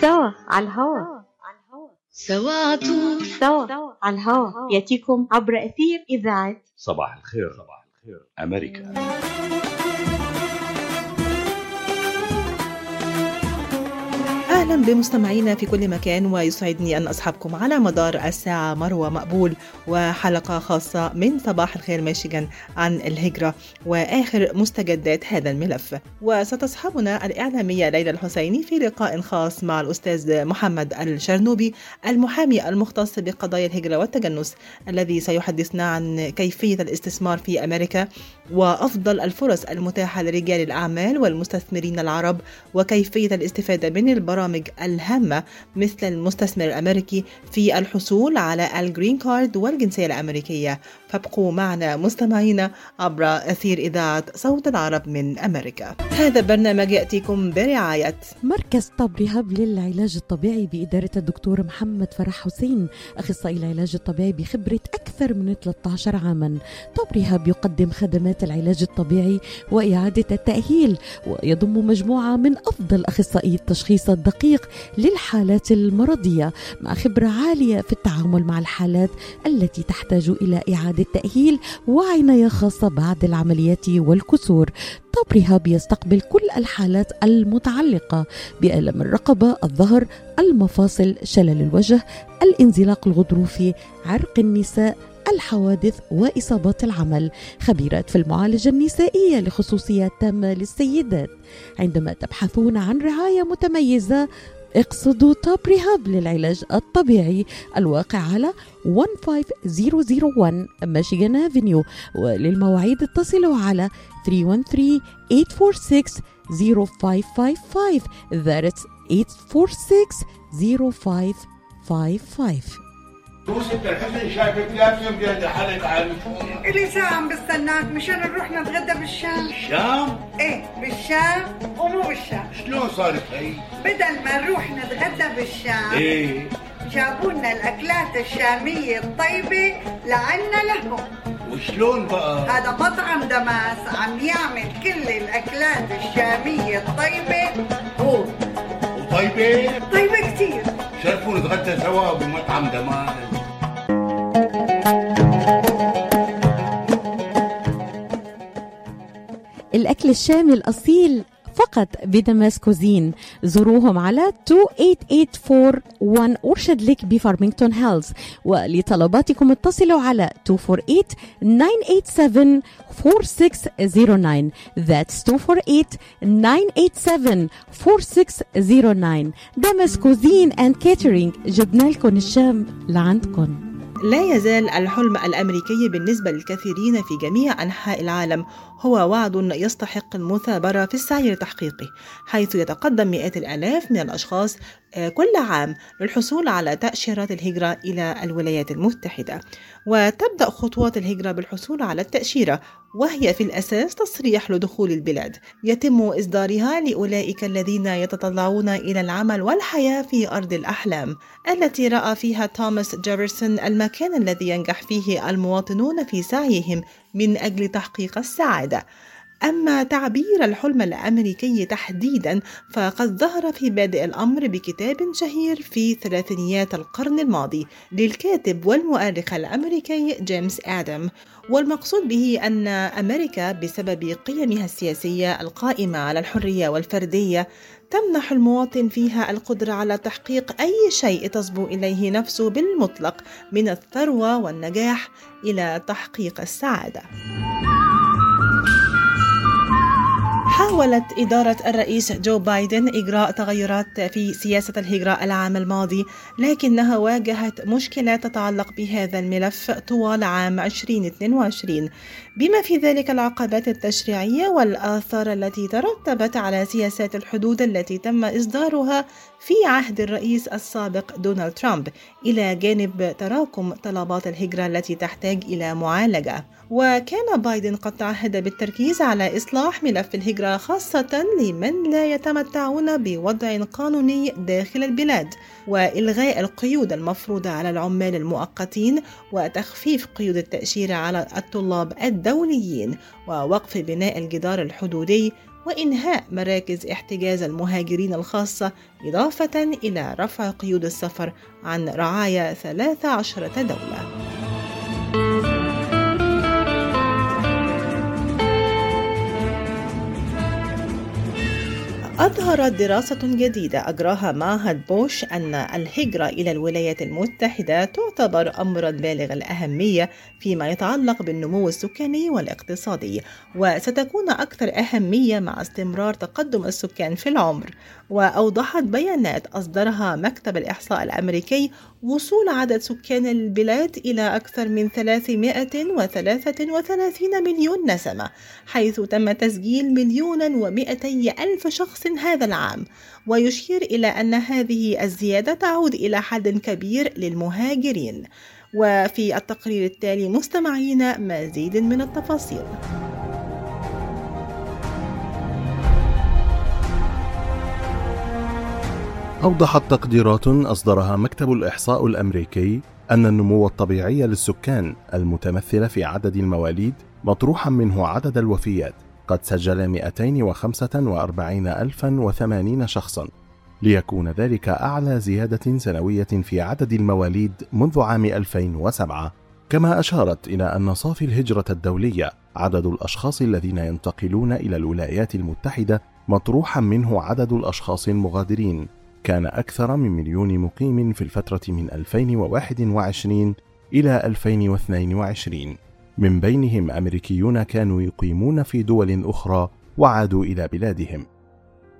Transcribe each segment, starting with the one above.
سوا على الهوا. سوا عطول سوا على الهوا. يأتيكم عبر أثير إذاعة صباح الخير. صباح الخير. أمريكا. أهلا بمستمعينا في كل مكان ويسعدني أن أصحبكم على مدار الساعة مروة مقبول وحلقة خاصة من صباح الخير ميشيغان عن الهجرة وآخر مستجدات هذا الملف. وستصحبنا الإعلامية ليلى الحسيني في لقاء خاص مع الأستاذ محمد الشرنوبي المحامي المختص بقضايا الهجرة والتجنس الذي سيحدثنا عن كيفية الاستثمار في أمريكا وأفضل الفرص المتاحة لرجال الأعمال والمستثمرين العرب وكيفية الاستفادة من البرامج الهامة مثل المستثمر الأمريكي في الحصول على الجرين كارد والجنسية الأمريكية. فابقوا معنا مستمعينا عبر أثير إذاعة صوت العرب من أمريكا. هذا البرنامج يأتيكم برعاية. مركز طب رهاب للعلاج الطبيعي بإدارة الدكتور محمد فرح حسين. أخصائي العلاج الطبيعي بخبرة أكثر من 13 عاما. طب رهاب يقدم خدمات العلاج الطبيعي وإعادة التأهيل ويضم مجموعة من أفضل أخصائي التشخيص الدقيق للحالات المرضية مع خبرة عالية في التعامل مع الحالات التي تحتاج إلى إعادة تأهيل وعناية خاصة بعد العمليات والكسور. طب رهاب يستقبل كل الحالات المتعلقة بألم الرقبة الظهر المفاصل شلل الوجه الانزلاق الغضروفي عرق النساء الحوادث وإصابات العمل. خبيرات في المعالجة النسائية لخصوصيات تامة للسيدات. عندما تبحثون عن رعاية متميزة اقصدوا توب ريهاب للعلاج الطبيعي الواقع على 15001 ميشيغان افنيو وللمواعيد اتصلوا على 313 846 0555 That's 846 0555 يوسف الحسن شايفك لابسه بيد حالك عارف إلي ساعة عم بستناك. مشان نروح نتغدى بالشام. الشام إيه بالشام ومو بالشام. شلون صارت هي؟ بدل ما نروح نتغدى بالشام إيه. جابوا لنا الأكلات الشامية الطيبة لعنا لهم. وشلون بقى؟ هذا مطعم دماس عم يعمل كل الأكلات الشامية الطيبة. هو وطيبة؟ طيبة كتير. شرفوا نتغدى سوا بمطعم دمار الأكل الشامي الأصيل فقط بدمس Cuisine زوروهم على 28841 Orchard Lake بفارمينغتون هيلز ولطلباتكم اتصلوا على 248 987 4609 That's 248 4609 دمس Cuisine and Catering جبنا لكم الشام لعندكم لا يزال الحلم الأمريكي بالنسبة للكثيرين في جميع أنحاء العالم هو وعد يستحق المثابرة في السعي لتحقيقه حيث يتقدم مئات الآلاف من الأشخاص آه، كل عام للحصول على تأشيرات الهجرة إلى الولايات المتحدة. وتبدأ خطوات الهجرة بالحصول على التأشيرة وهي في الأساس تصريح لدخول البلاد. يتم إصدارها لأولئك الذين يتطلعون إلى العمل والحياة في أرض الأحلام التي رأى فيها توماس جيفرسون المكان الذي ينجح فيه المواطنون في سعيهم من أجل تحقيق السعادة. أما تعبير الحلم الأمريكي تحديدا فقد ظهر في بادئ الأمر بكتاب شهير في ثلاثينيات القرن الماضي للكاتب والمؤرخ الأمريكي جيمس آدم. والمقصود به أن أمريكا بسبب قيمها السياسية القائمة على الحرية والفردية تمنح المواطن فيها القدرة على تحقيق أي شيء تصبو إليه نفسه بالمطلق من الثروة والنجاح إلى تحقيق السعادة. حاولت إدارة الرئيس جو بايدن إجراء تغيرات في سياسة الهجرة العام الماضي لكنها واجهت مشكلات تتعلق بهذا الملف طوال عام 2022 بما في ذلك العقبات التشريعية والآثار التي ترتبت على سياسات الحدود التي تم إصدارها في عهد الرئيس السابق دونالد ترامب إلى جانب تراكم طلبات الهجرة التي تحتاج إلى معالجة. وكان بايدن قد تعهد بالتركيز على إصلاح ملف الهجرة خاصة لمن لا يتمتعون بوضع قانوني داخل البلاد. وإلغاء القيود المفروضة على العمال المؤقتين وتخفيف قيود التأشيرة على الطلاب الدوليين ووقف بناء الجدار الحدودي وإنهاء مراكز احتجاز المهاجرين الخاصة إضافة إلى رفع قيود السفر عن رعايا 13 دولة. أظهرت دراسة جديدة أجراها معهد بوش أن الهجرة إلى الولايات المتحدة تعتبر أمرا بالغ الأهمية فيما يتعلق بالنمو السكاني والاقتصادي، وستكون أكثر أهمية مع استمرار تقدم السكان في العمر، وأوضحت بيانات أصدرها مكتب الإحصاء الأمريكي وصول عدد سكان البلاد إلى أكثر من 333 مليون نسمة حيث تم تسجيل مليون ومئتي ألف شخص هذا العام. ويشير إلى أن هذه الزيادة تعود إلى حد كبير للمهاجرين. وفي التقرير التالي مستمعين مزيد من التفاصيل. أوضحت تقديرات أصدرها مكتب الإحصاء الأمريكي أن النمو الطبيعي للسكان المتمثل في عدد المواليد مطروحا منه عدد الوفيات. قد سجل 245,080 شخصا. ليكون ذلك أعلى زيادة سنوية في عدد المواليد منذ عام 2007 كما أشارت إلى أن صافي الهجرة الدولية عدد الأشخاص الذين ينتقلون إلى الولايات المتحدة مطروحا منه عدد الأشخاص المغادرين. كان أكثر من مليون مقيم في الفترة من 2021 إلى 2022 من بينهم أمريكيون كانوا يقيمون في دول أخرى وعادوا إلى بلادهم.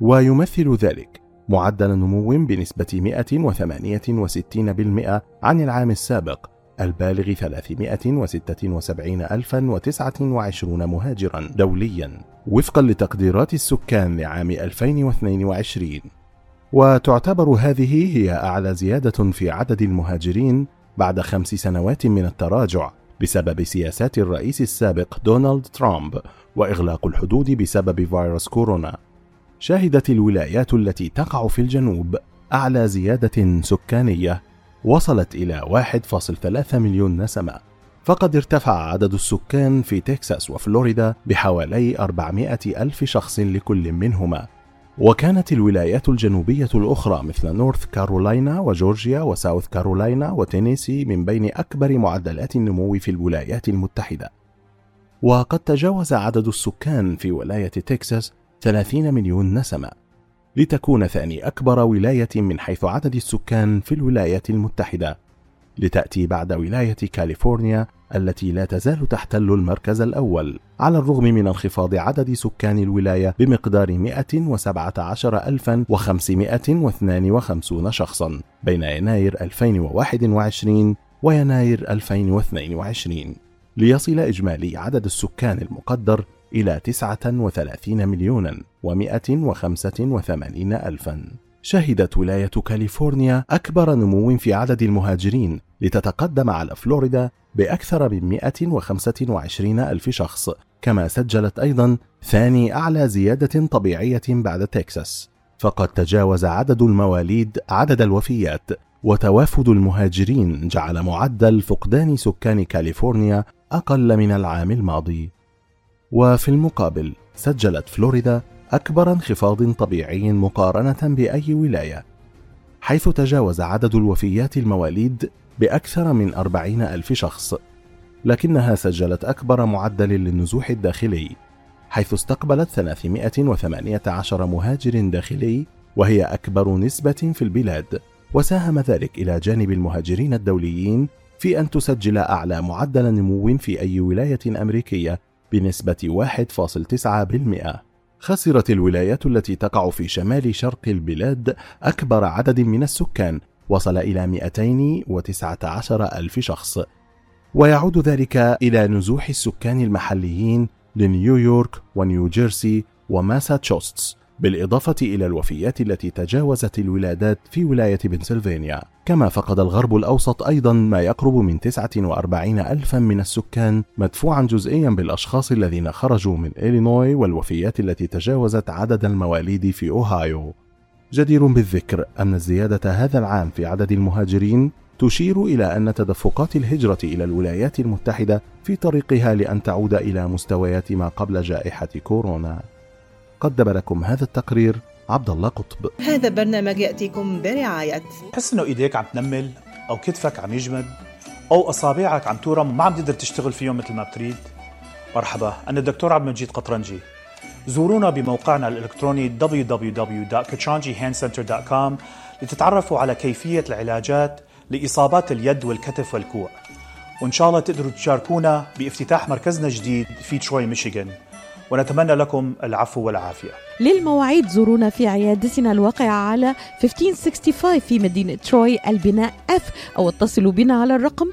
ويمثل ذلك معدل نمو بنسبة 168% عن العام السابق البالغ 376,029 مهاجرا دوليا. وفقا لتقديرات السكان لعام 2022 وتعتبر هذه هي أعلى زيادة في عدد المهاجرين بعد خمس سنوات من التراجع بسبب سياسات الرئيس السابق دونالد ترامب وإغلاق الحدود بسبب فيروس كورونا. شهدت الولايات التي تقع في الجنوب أعلى زيادة سكانية وصلت إلى 1.3 مليون نسمة فقد ارتفع عدد السكان في تكساس وفلوريدا بحوالي 400 ألف شخص لكل منهما وكانت الولايات الجنوبية الأخرى مثل نورث كارولاينا وجورجيا وساوث كارولاينا وتينيسي من بين أكبر معدلات النمو في الولايات المتحدة. وقد تجاوز عدد السكان في ولاية تكساس 30 مليون نسمة، لتكون ثاني أكبر ولاية من حيث عدد السكان في الولايات المتحدة، لتأتي بعد ولاية كاليفورنيا التي لا تزال تحتل المركز الأول على الرغم من انخفاض عدد سكان الولاية بمقدار 117552 شخصا بين يناير 2021 ويناير 2022 ليصل إجمالي عدد السكان المقدر إلى 39 مليونا و185 ألفا. شهدت ولاية كاليفورنيا أكبر نمو في عدد المهاجرين لتتقدم على فلوريدا بأكثر من 125 ألف شخص كما سجلت أيضا ثاني أعلى زيادة طبيعية بعد تكساس. فقد تجاوز عدد المواليد عدد الوفيات وتوافد المهاجرين جعل معدل فقدان سكان كاليفورنيا أقل من العام الماضي. وفي المقابل سجلت فلوريدا أكبر انخفاض طبيعي مقارنة بأي ولاية حيث تجاوز عدد الوفيات المواليد بأكثر من أربعين ألف شخص لكنها سجلت أكبر معدل للنزوح الداخلي حيث استقبلت 318 مهاجر داخلي وهي أكبر نسبة في البلاد وساهم ذلك إلى جانب المهاجرين الدوليين في أن تسجل أعلى معدل نمو في أي ولاية أمريكية بنسبة 1.9% خسرت الولايات التي تقع في شمال شرق البلاد أكبر عدد من السكان وصل إلى 219 ألف شخص. ويعود ذلك إلى نزوح السكان المحليين لنيويورك ونيوجيرسي وماساتشوستس بالإضافة إلى الوفيات التي تجاوزت الولادات في ولاية بنسلفانيا. كما فقد الغرب الأوسط أيضا ما يقرب من 49 ألفا من السكان مدفوعا جزئيا بالأشخاص الذين خرجوا من إلينوي والوفيات التي تجاوزت عدد المواليد في أوهايو. جدير بالذكر أن الزيادة هذا العام في عدد المهاجرين تشير إلى أن تدفقات الهجرة إلى الولايات المتحدة في طريقها لأن تعود إلى مستويات ما قبل جائحة كورونا. قدم لكم هذا التقرير عبد الله قطب. هذا البرنامج يأتيكم برعاية. تحس إنه إيديك عم تنمل أو كتفك عم يجمد أو أصابعك عم تورم وما عم تقدر تشتغل فيهم مثل ما بتريد. مرحبا أنا الدكتور عبد المجيد قطرنجي. زورونا بموقعنا الإلكتروني www.kachanjihandcenter.com لتتعرفوا على كيفية العلاجات لإصابات اليد والكتف والكوع. وإن شاء الله تقدروا تشاركونا بافتتاح مركزنا الجديد في تروي ميشيغان. ونتمنى لكم العفو والعافية. للمواعيد زورونا في عيادتنا الواقعة على 1565 في مدينة تروي البناء F أو اتصلوا بنا على الرقم 248-869-4263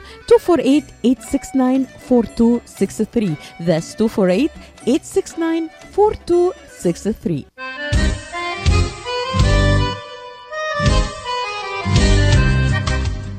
That's 248-869-4263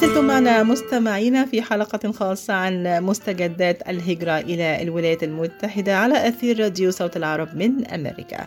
زلتم معنا مستمعينا في حلقة خاصة عن مستجدات الهجرة إلى الولايات المتحدة على أثير راديو صوت العرب من أمريكا.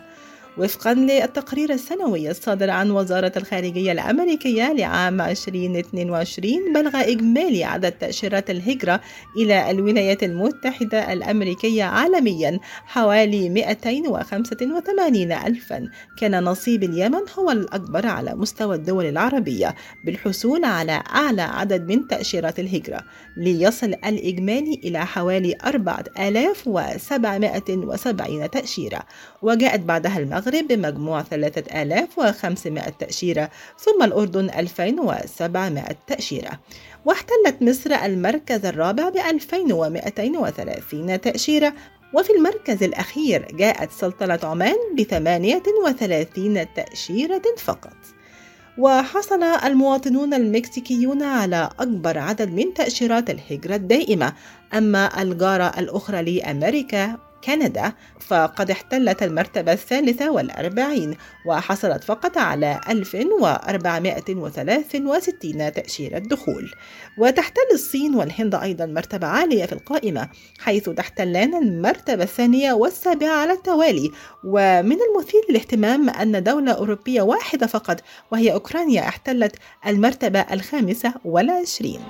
وفقا للتقرير السنوي الصادر عن وزارة الخارجية الأمريكية لعام 2022 بلغ إجمالي عدد تأشيرات الهجرة إلى الولايات المتحدة الأمريكية عالميا حوالي 285 ألفا. كان نصيب اليمن هو الأكبر على مستوى الدول العربية بالحصول على أعلى عدد من تأشيرات الهجرة ليصل الإجمالي إلى حوالي 4770 تأشيرة. وجاءت بعدها المغرب بمجموع 3500 تأشيرة ثم الأردن 2700 تأشيرة. واحتلت مصر المركز الرابع ب 2230 تأشيرة. وفي المركز الأخير جاءت سلطنة عمان ب 38 تأشيرة فقط. وحصل المواطنون المكسيكيون على أكبر عدد من تأشيرات الهجرة الدائمة. أما الجارة الأخرى لأمريكا كندا فقد احتلت المرتبة الثالثة والأربعين وحصلت فقط على 1463 تأشيرة دخول. وتحتل الصين والهند أيضا مرتبة عالية في القائمة حيث تحتلان المرتبة الثانية والسابعة على التوالي. ومن المثير للاهتمام أن دولة أوروبية واحدة فقط وهي أوكرانيا احتلت المرتبة الخامسة والعشرين.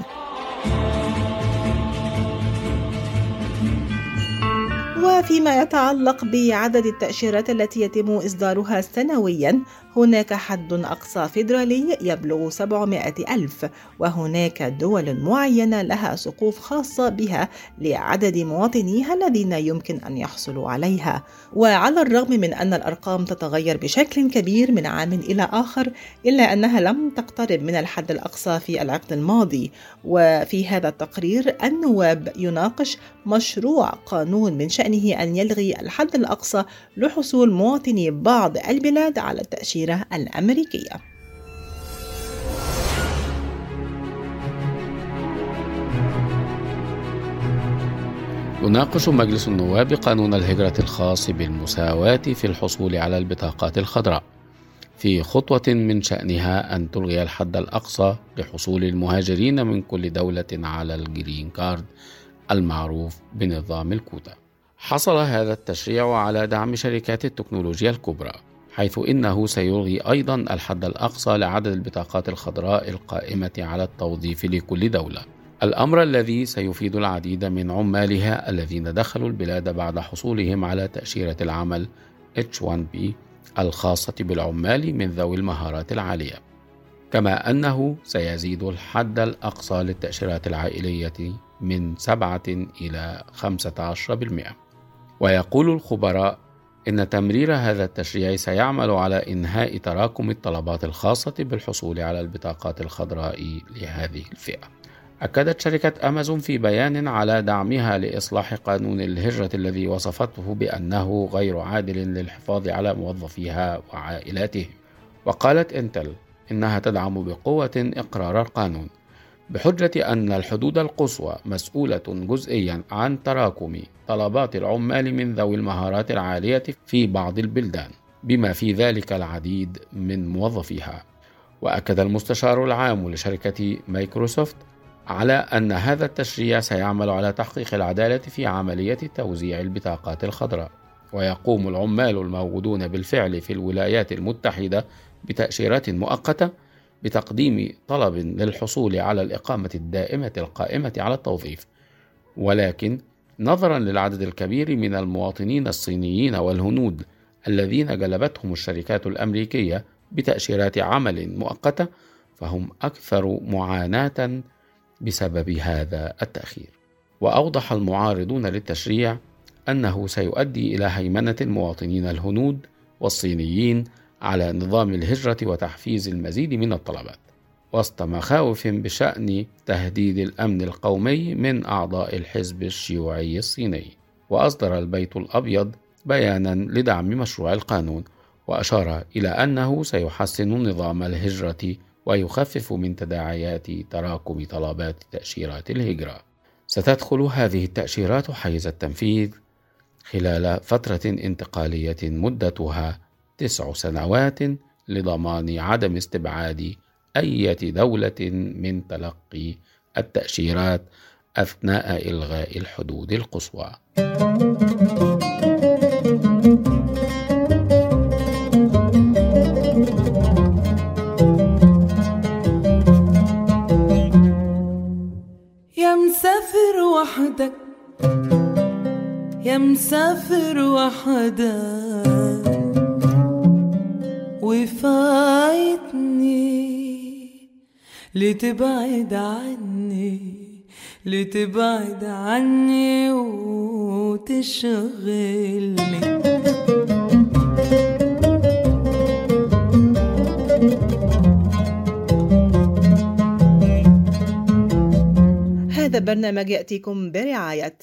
وفيما يتعلق بعدد التأشيرات التي يتم إصدارها سنويا. هناك حد أقصى فيدرالي يبلغ 700 ألف وهناك دول معينة لها سقوف خاصة بها لعدد مواطنيها الذين يمكن أن يحصلوا عليها. وعلى الرغم من أن الأرقام تتغير بشكل كبير من عام إلى آخر إلا أنها لم تقترب من الحد الأقصى في العقد الماضي. وفي هذا التقرير النواب يناقش مشروع قانون من شأنه أن يلغي الحد الأقصى لحصول مواطني بعض البلاد على التأشيرة الأمريكية. يناقش مجلس النواب قانون الهجرة الخاص بالمساواة في الحصول على البطاقات الخضراء. في خطوة من شأنها أن تلغي الحد الأقصى لحصول المهاجرين من كل دولة على ال green card المعروف بنظام الكوتا. حصل هذا التشريع على دعم شركات التكنولوجيا الكبرى، حيث إنه سيلغي أيضا الحد الأقصى لعدد البطاقات الخضراء القائمة على التوظيف لكل دولة. الأمر الذي سيفيد العديد من عمالها الذين دخلوا البلاد بعد حصولهم على تأشيرة العمل H1B الخاصة بالعمال من ذوي المهارات العالية. كما أنه سيزيد الحد الأقصى للتأشيرات العائلية من 7 إلى 15%. ويقول الخبراء إن تمرير هذا التشريع سيعمل على إنهاء تراكم الطلبات الخاصة بالحصول على البطاقات الخضراء لهذه الفئة. أكدت شركة أمازون في بيان على دعمها لإصلاح قانون الهجرة الذي وصفته بأنه غير عادل للحفاظ على موظفيها وعائلاتهم. وقالت إنتل إنها تدعم بقوة إقرار القانون بحجة أن الحدود القصوى مسؤولة جزئيا عن تراكم طلبات العمال من ذوي المهارات العالية في بعض البلدان بما في ذلك العديد من موظفيها. وأكد المستشار العام لشركة مايكروسوفت على أن هذا التشريع سيعمل على تحقيق العدالة في عملية توزيع البطاقات الخضراء. ويقوم العمال الموجودون بالفعل في الولايات المتحدة بتأشيرات مؤقتة بتقديم طلب للحصول على الإقامة الدائمة القائمة على التوظيف. ولكن نظرا للعدد الكبير من المواطنين الصينيين والهنود الذين جلبتهم الشركات الأمريكية بتأشيرات عمل مؤقتة فهم أكثر معاناة بسبب هذا التأخير. وأوضح المعارضون للتشريع أنه سيؤدي إلى هيمنة المواطنين الهنود والصينيين على نظام الهجرة وتحفيز المزيد من الطلبات وسط مخاوف بشأن تهديد الأمن القومي من أعضاء الحزب الشيوعي الصيني. وأصدر البيت الأبيض بيانا لدعم مشروع القانون وأشار إلى أنه سيحسن نظام الهجرة ويخفف من تداعيات تراكم طلبات تأشيرات الهجرة. ستدخل هذه التأشيرات حيز التنفيذ خلال فترة انتقالية مدتها تسع سنوات لضمان عدم استبعاد أي دولة من تلقي التأشيرات أثناء إلغاء الحدود القصوى. يا مسافر وحدك يا مسافر وحدك وفايتني. لتبعد عني؟ لتبعد عني وتشغلني؟ هذا برنامج يأتيكم برعاية.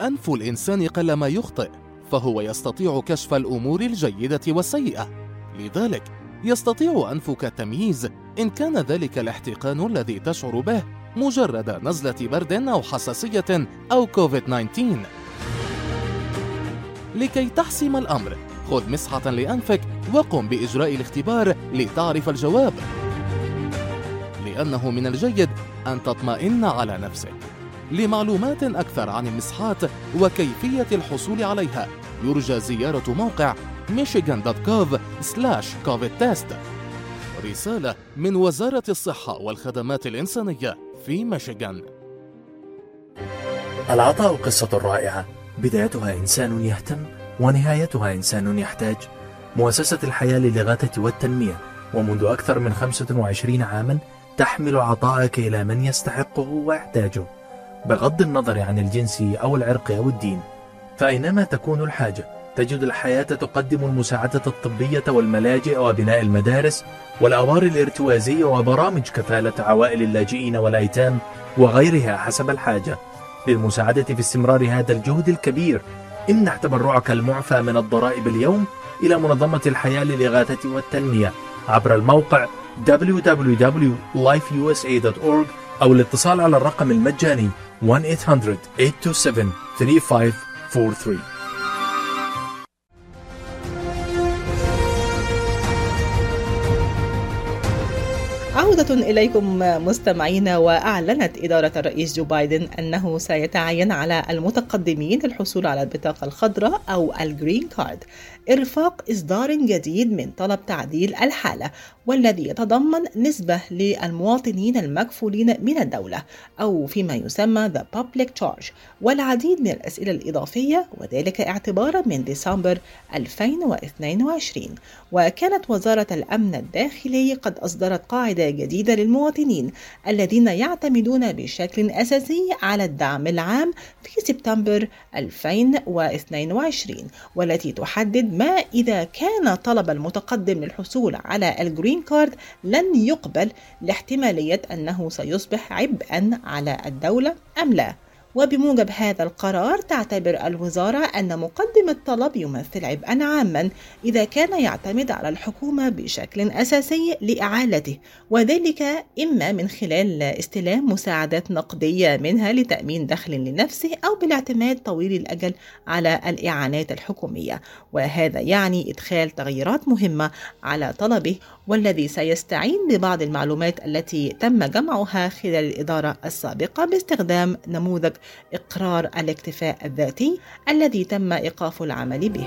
أنف الإنسان قلما يخطئ فهو يستطيع كشف الأمور الجيدة والسيئة. لذلك يستطيع أنفك تمييز إن كان ذلك الاحتقان الذي تشعر به مجرد نزلة برد أو حساسية أو كوفيد-19 لكي تحسم الأمر خذ مسحة لأنفك وقم بإجراء الاختبار لتعرف الجواب. لأنه من الجيد أن تطمئن على نفسك. لمعلومات أكثر عن المسحات وكيفية الحصول عليها يرجى زيارة موقع michigan.gov covid test. رسالة من وزارة الصحة والخدمات الإنسانية في ميشيغان. العطاء قصة رائعة. بدايتها إنسان يهتم ونهايتها إنسان يحتاج. مؤسسة الحياة للإغاثة والتنمية. ومنذ أكثر من 25 عاما تحمل عطاءك إلى من يستحقه ويحتاجه. بغض النظر عن الجنس أو العرق أو الدين فأينما تكون الحاجة تجد الحياة تقدم المساعدة الطبية والملاجئ وبناء المدارس والأوار الارتوازية وبرامج كفالة عوائل اللاجئين والأيتام وغيرها حسب الحاجة. للمساعدة في استمرار هذا الجهد الكبير امنح تبرعك المعفى من الضرائب اليوم إلى منظمة الحياة للإغاثة والتنمية. عبر الموقع www.lifeusa.org أو الاتصال على الرقم المجاني 1-800-827-3543 عودة إليكم مستمعينا وأعلنت إدارة الرئيس جو بايدن أنه سيتعين على المتقدمين للحصول على البطاقة الخضراء أو ال green card. إرفاق إصدار جديد من طلب تعديل الحالة. والذي يتضمن نسبة للمواطنين المكفولين من الدولة أو فيما يسمى The Public Charge والعديد من الأسئلة الإضافية وذلك اعتبارا من ديسمبر 2022 وكانت وزارة الأمن الداخلي قد أصدرت قاعدة جديدة للمواطنين الذين يعتمدون بشكل أساسي على الدعم العام في سبتمبر 2022 والتي تحدد ما إذا كان طلب المتقدم للحصول على الجرين كارد لن يقبل لاحتمالية أنه سيصبح عبئا على الدولة أم لا. وبموجب هذا القرار تعتبر الوزارة أن مقدم الطلب يمثل عبئا عاما إذا كان يعتمد على الحكومة بشكل أساسي لإعالته وذلك إما من خلال استلام مساعدات نقدية منها لتأمين دخل لنفسه أو بالاعتماد طويل الأجل على الإعانات الحكومية. وهذا يعني إدخال تغييرات مهمة على طلبه والذي سيستعين ببعض المعلومات التي تم جمعها خلال الإدارة السابقة باستخدام نموذج إقرار الاكتفاء الذاتي الذي تم إيقاف العمل به.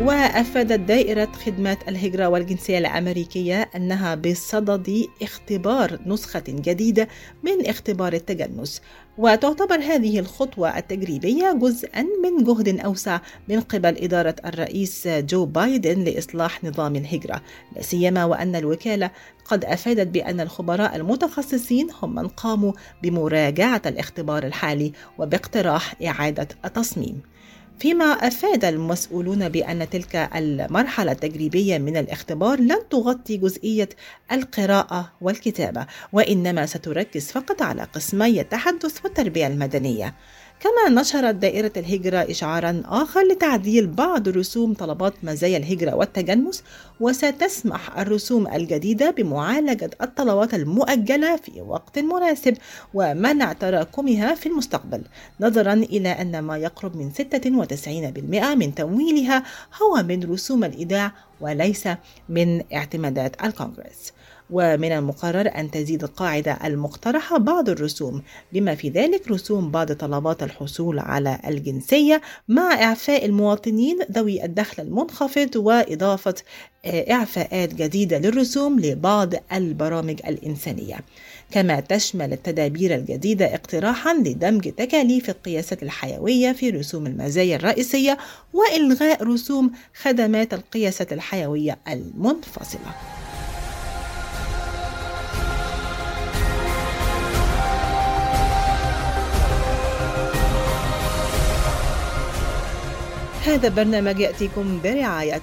وأفادت دائرة خدمات الهجرة والجنسية الأمريكية أنها بصدد اختبار نسخة جديدة من اختبار التجنس وتعتبر هذه الخطوة التجريبية جزءا من جهد أوسع من قبل إدارة الرئيس جو بايدن لإصلاح نظام الهجرة لا سيما وأن الوكالة قد أفادت بأن الخبراء المتخصصين هم من قاموا بمراجعة الاختبار الحالي وباقتراح إعادة التصميم. فيما أفاد المسؤولون بأن تلك المرحلة التجريبية من الاختبار لن تغطي جزئية القراءة والكتابة وإنما ستركز فقط على قسمي التحدث والتربية المدنية. كما نشرت دائرة الهجرة إشعارا آخر لتعديل بعض رسوم طلبات مزايا الهجرة والتجنس وستسمح الرسوم الجديدة بمعالجة الطلبات المؤجلة في وقت مناسب ومنع تراكمها في المستقبل نظرا إلى أن ما يقرب من 96% من تمويلها هو من رسوم الإيداع وليس من اعتمادات الكونغرس. ومن المقرر أن تزيد القاعدة المقترحة بعض الرسوم بما في ذلك رسوم بعض طلبات الحصول على الجنسية مع إعفاء المواطنين ذوي الدخل المنخفض وإضافة إعفاءات جديدة للرسوم لبعض البرامج الإنسانية. كما تشمل التدابير الجديدة اقتراحا لدمج تكاليف القياسات الحيوية في رسوم المزايا الرئيسية وإلغاء رسوم خدمات القياسات الحيوية المنفصلة. هذا برنامج يأتيكم برعاية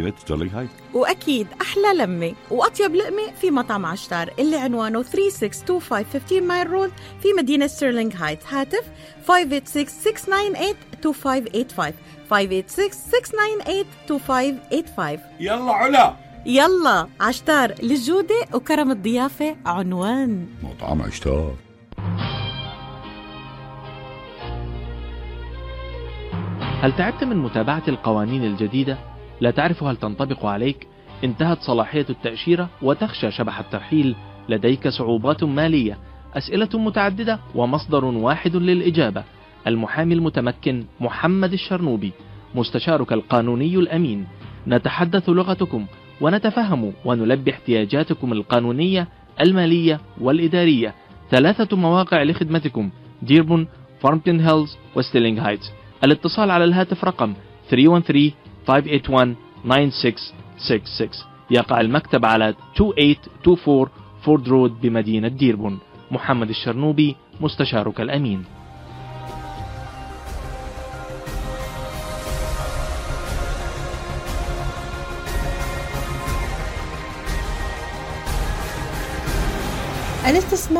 مدينة ستيرلينغ هايت وأكيد أحلى لمة وأطيب لقمة في مطعم عشتار اللي عنوانه 3625 Mile Road في مدينة ستيرلينغ هايت هاتف 586-698-2585 586-698-2585 يلا علا. يلا عشتار للجودة وكرم الضيافة عنوان. مطعم عشتار. هل تعبت من متابعة القوانين الجديدة؟ لا تعرف هل تنطبق عليك؟ انتهت صلاحية التأشيرة وتخشى شبح الترحيل. لديك صعوبات مالية أسئلة متعددة ومصدر واحد للإجابة. المحامي المتمكن محمد الشرنوبي مستشارك القانوني الأمين. نتحدث لغتكم ونتفهم ونلبي احتياجاتكم القانونية المالية والإدارية. ثلاثة مواقع لخدمتكم ديربورن فارمينغتون هيلز وستيرلينغ هايتس. الاتصال على الهاتف رقم 313 581 9666 يقع المكتب على 2824 فورد رود بمدينة ديربون. محمد الشرنوبي مستشارك الأمين.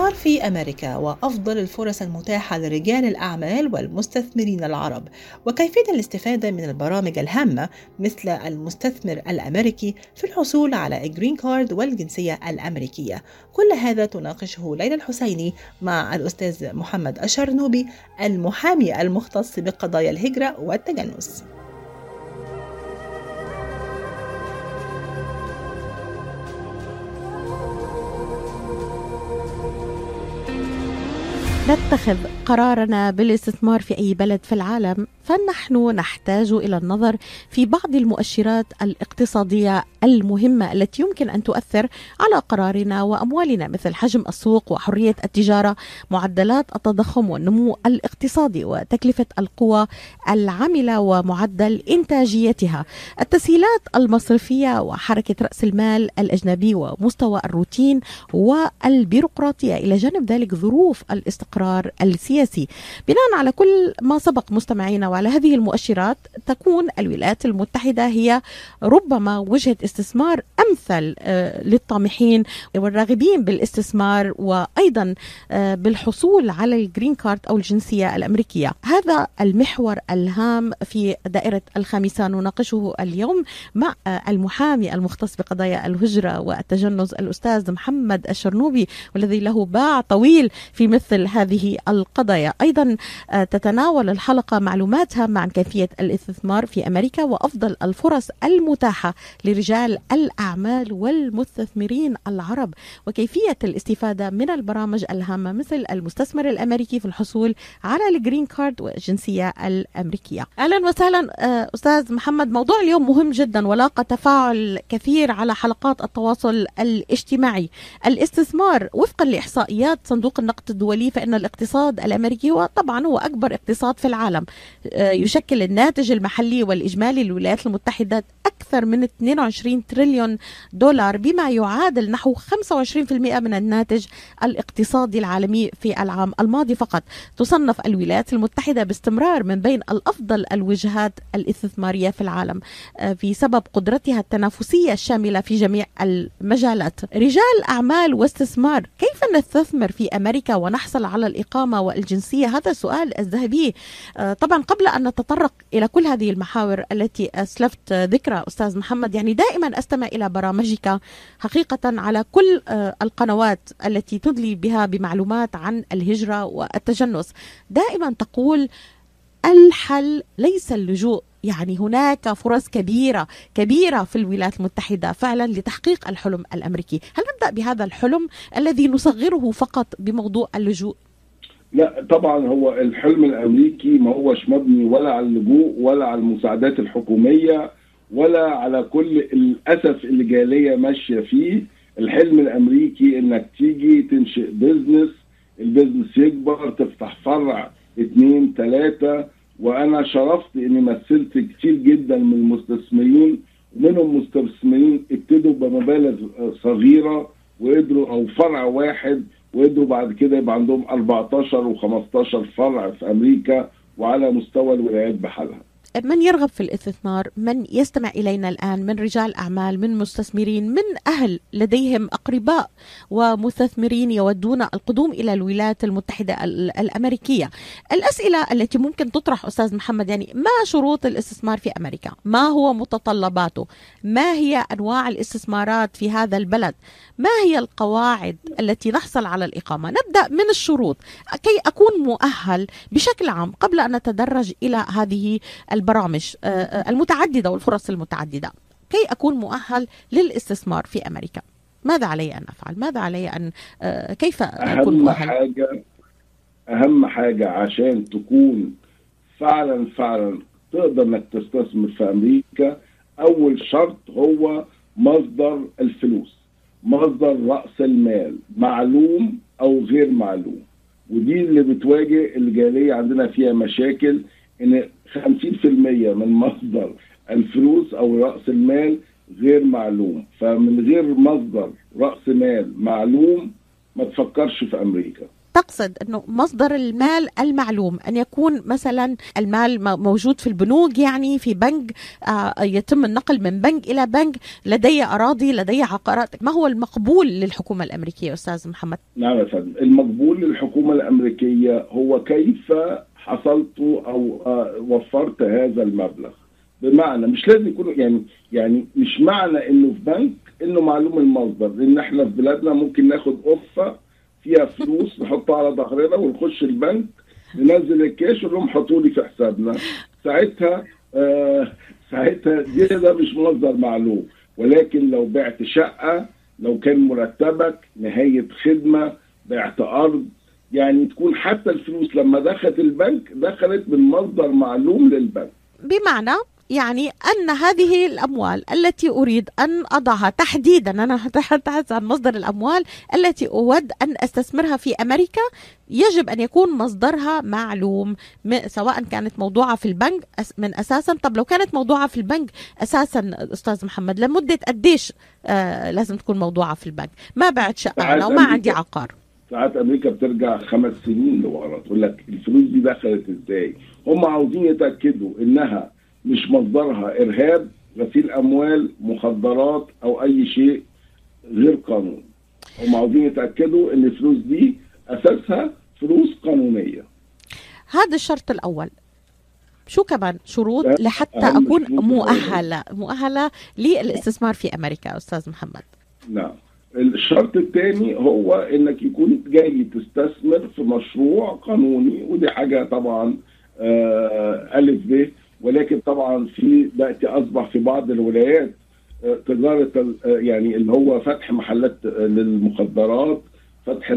الاستثمار في أمريكا وأفضل الفرص المتاحة لرجال الأعمال والمستثمرين العرب. وكيفية الاستفادة من البرامج الهامة مثل المستثمر الأمريكي في الحصول على الجرين كارد والجنسية الأمريكية. كل هذا تناقشه ليلى الحسيني مع الأستاذ محمد الشرنوبي المحامي المختص بقضايا الهجرة والتجنس. نتخذ قرارنا بالاستثمار في أي بلد في العالم. فنحن نحتاج إلى النظر في بعض المؤشرات الاقتصادية المهمة التي يمكن أن تؤثر على قرارنا وأموالنا مثل حجم السوق وحرية التجارة، معدلات التضخم والنمو الاقتصادي وتكلفة القوى العاملة ومعدل إنتاجيتها، التسهيلات المصرفية وحركة رأس المال الأجنبي ومستوى الروتين والبيروقراطية إلى جانب ذلك ظروف الاستقرار السياسي. بناء على كل ما سبق مستمعينا وعلى هذه المؤشرات تكون الولايات المتحدة هي ربما وجهة استثمار أمثل للطامحين والراغبين بالاستثمار وأيضا بالحصول على الجرين كارد أو الجنسية الأمريكية. هذا المحور الهام في دائرة الخامسة. نناقشه اليوم مع المحامي المختص بقضايا الهجرة والتجنس الأستاذ محمد الشرنوبي والذي له باع طويل في مثل هذه القضايا. أيضا تتناول الحلقة معلومات هامة عن كيفية الاستثمار في أمريكا وأفضل الفرص المتاحة لرجال الأعمال والمستثمرين العرب. وكيفية الاستفادة من البرامج الهامة مثل المستثمر الأمريكي في الحصول على الجرين كارد والجنسية الأمريكية. أهلا وسهلا أستاذ محمد موضوع اليوم مهم جدا ولاقى تفاعل كثير على حلقات التواصل الاجتماعي. الاستثمار وفقا لإحصائيات صندوق النقد الدولي فإن الاقتصاد الأمريكي هو طبعا هو أكبر اقتصاد في العالم. يشكل الناتج المحلي والإجمالي للولايات المتحدة أكثر من 22 تريليون دولار بما يعادل نحو 25% من الناتج الاقتصادي العالمي في العام الماضي فقط. تصنف الولايات المتحدة باستمرار من بين الأفضل الوجهات الاستثمارية في العالم في سبب قدرتها التنافسية الشاملة في جميع المجالات. رجال أعمال واستثمار كيف نستثمر في أمريكا ونحصل على الإقامة والجنسية؟ هذا سؤال الذهبي. طبعا قبل أن نتطرق إلى كل هذه المحاور التي أسلفت ذكرى أستاذ محمد يعني دائما أستمع إلى برامجك حقيقة على كل القنوات التي تدلي بها بمعلومات عن الهجرة والتجنس. دائما تقول الحل ليس اللجوء يعني هناك فرص كبيرة كبيرة في الولايات المتحدة فعلا لتحقيق الحلم الأمريكي. هل نبدأ بهذا الحلم الذي نصغره فقط بموضوع اللجوء؟ لا طبعا هو الحلم الأمريكي ما هوش مبني ولا على اللجوء ولا على المساعدات الحكومية ولا على كل الأسف اللي جالية ماشية فيه. الحلم الأمريكي إنك تيجي تنشئ business ال business يكبر تفتح فرع اثنين ثلاثة وأنا شرفت إني مثلت كتير جدا من المستثمرين ومنهم مستثمرين ابتدوا بمبالغ صغيرة وقدروا أو فرع واحد وقدروا بعد كده يبقى عندهم 14 و15 فرع في أمريكا وعلى مستوى الولايات بحالها. من يرغب في الاستثمار من يستمع إلينا الآن من رجال أعمال من مستثمرين من أهل لديهم أقرباء ومستثمرين يودون القدوم إلى الولايات المتحدة الأمريكية. الأسئلة التي ممكن تطرح أستاذ محمد يعني ما شروط الاستثمار في أمريكا؟ ما هو متطلباته؟ ما هي أنواع الاستثمارات في هذا البلد؟ ما هي القواعد التي نحصل على الإقامة؟ نبدأ من الشروط. كي أكون مؤهل بشكل عام قبل أن نتدرج إلى هذه البرامج المتعددة والفرص المتعددة. كي أكون مؤهل للاستثمار في أمريكا؟ ماذا علي أن أفعل؟ ماذا علي أن كيف أكون أهم مؤهل؟ حاجة أهم حاجة عشان تكون فعلا فعلا تقدر إنك تستثمر في أمريكا أول شرط هو مصدر الفلوس مصدر رأس المال معلوم أو غير معلوم. ودي اللي بتواجه الجالية عندنا فيها مشاكل إن 50% من مصدر الفلوس أو رأس المال غير معلوم. فمن غير مصدر رأس مال معلوم ما تفكرش في أمريكا. تقصد إنه مصدر المال المعلوم أن يكون مثلا المال موجود في البنوك يعني في بنك آه، يتم النقل من بنك إلى بنك لدي أراضي لدي عقارات. ما هو المقبول للحكومة الأمريكية أستاذ محمد؟ نعم يا فندم المقبول للحكومة الأمريكية هو كيف حصلت أو آه، وفرت هذا المبلغ. بمعنى مش لازم يكون يعني يعني مش معنى إنه في بنك إنه معلوم المصدر. لأن إحنا في بلادنا ممكن ناخد قفة فيها فلوس نحطها على ظهرنا ونخش البنك ننزل الكاش ونقول لهم حطوا لي في حسابنا. ساعتها آه ساعتها ده مش مصدر معلوم. ولكن لو بعت شقة لو كان مرتبك نهاية خدمة بعت أرض يعني تكون حتى الفلوس لما دخلت البنك دخلت من مصدر معلوم للبنك. بمعنى يعني أن هذه الأموال التي أريد أن أضعها تحديدا أنا أتحدث عن مصدر الأموال التي أود أن أستثمرها في أمريكا يجب أن يكون مصدرها معلوم سواء كانت موضوعة في البنك من أساسا. طب لو كانت موضوعة في البنك أساسا أستاذ محمد لمدة قديش آه لازم تكون موضوعة في البنك؟ ما بعت شقة أنا وما عندي عقار. ساعات أمريكا بترجع خمس سنين لورا تقول لك الفلوس دي دخلت إزاي؟ هم عاوزين يتأكدوا إنها مش مصدرها إرهاب غسيل أموال مخدرات أو أي شيء غير قانوني هم عاوزين يتأكدوا إن الفلوس دي أساسها فلوس قانونية. هذا الشرط الأول. شو كمان؟ شروط لحتى شروط مؤهلة مؤهلة للاستثمار في أمريكا أستاذ محمد. نعم. الشرط الثاني هو إنك يكون جاي تستثمر في مشروع قانوني ودي حاجة طبعا آه، ألف ب ولكن طبعا في دلوقتي أصبح في بعض الولايات آه، تجارة آه، يعني اللي هو فتح محلات للمخدرات فتح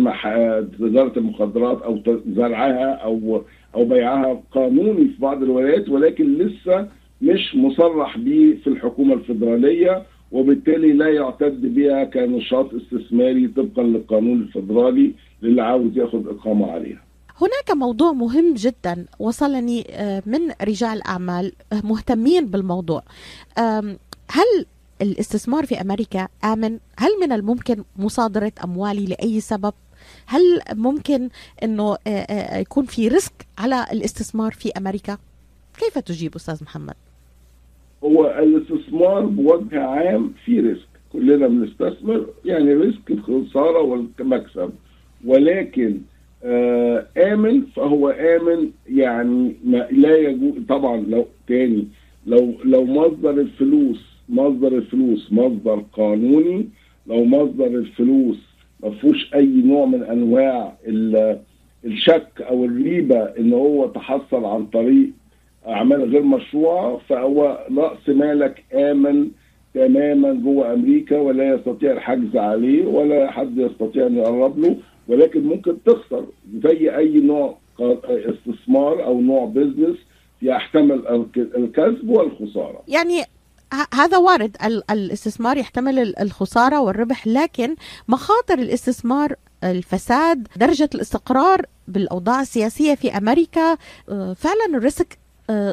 تجارة المخدرات أو زرعها أو أو بيعها قانوني في بعض الولايات ولكن لسه مش مصرح به في الحكومة الفederاليه وبالتالي لا يعتد بها كنشاط استثماري طبقا للقانون الفدرالي للي عاوز ياخد إقامة عليها. هناك موضوع مهم جدا وصلني آه، من رجال أعمال آه، مهتمين بالموضوع هل الاستثمار في أمريكا آمن؟ هل من الممكن مصادرة أموالي لأي سبب؟ هل ممكن أنه آه، يكون في risk على الاستثمار في أمريكا؟ كيف تجيب أستاذ محمد؟ هو الاستثمار بوجه عام في risk. كلنا بنستثمر يعني risk الخسارة والمكسب. ولكن آه آمن فهو آمن يعني ما لا يجوز. طبعا لو تاني لو لو مصدر الفلوس مصدر الفلوس مصدر قانوني لو مصدر الفلوس ما فيهوش أي نوع من أنواع ال- الشك أو الريبة إن هو تحصل عن طريق اعمال غير مشروعه فهو راس مالك آمن تماما جوه أمريكا ولا يستطيع الحجز عليه ولا حد يستطيع أن يقرب له ولكن ممكن تخسر زي أي نوع استثمار أو نوع business يحتمل الك- الكسب والخسارة. يعني هذا وارد ال- الاستثمار يحتمل ال- الخسارة والربح لكن مخاطر الاستثمار الفساد درجة الاستقرار بالأوضاع السياسية في أمريكا آه، فعلا ال risk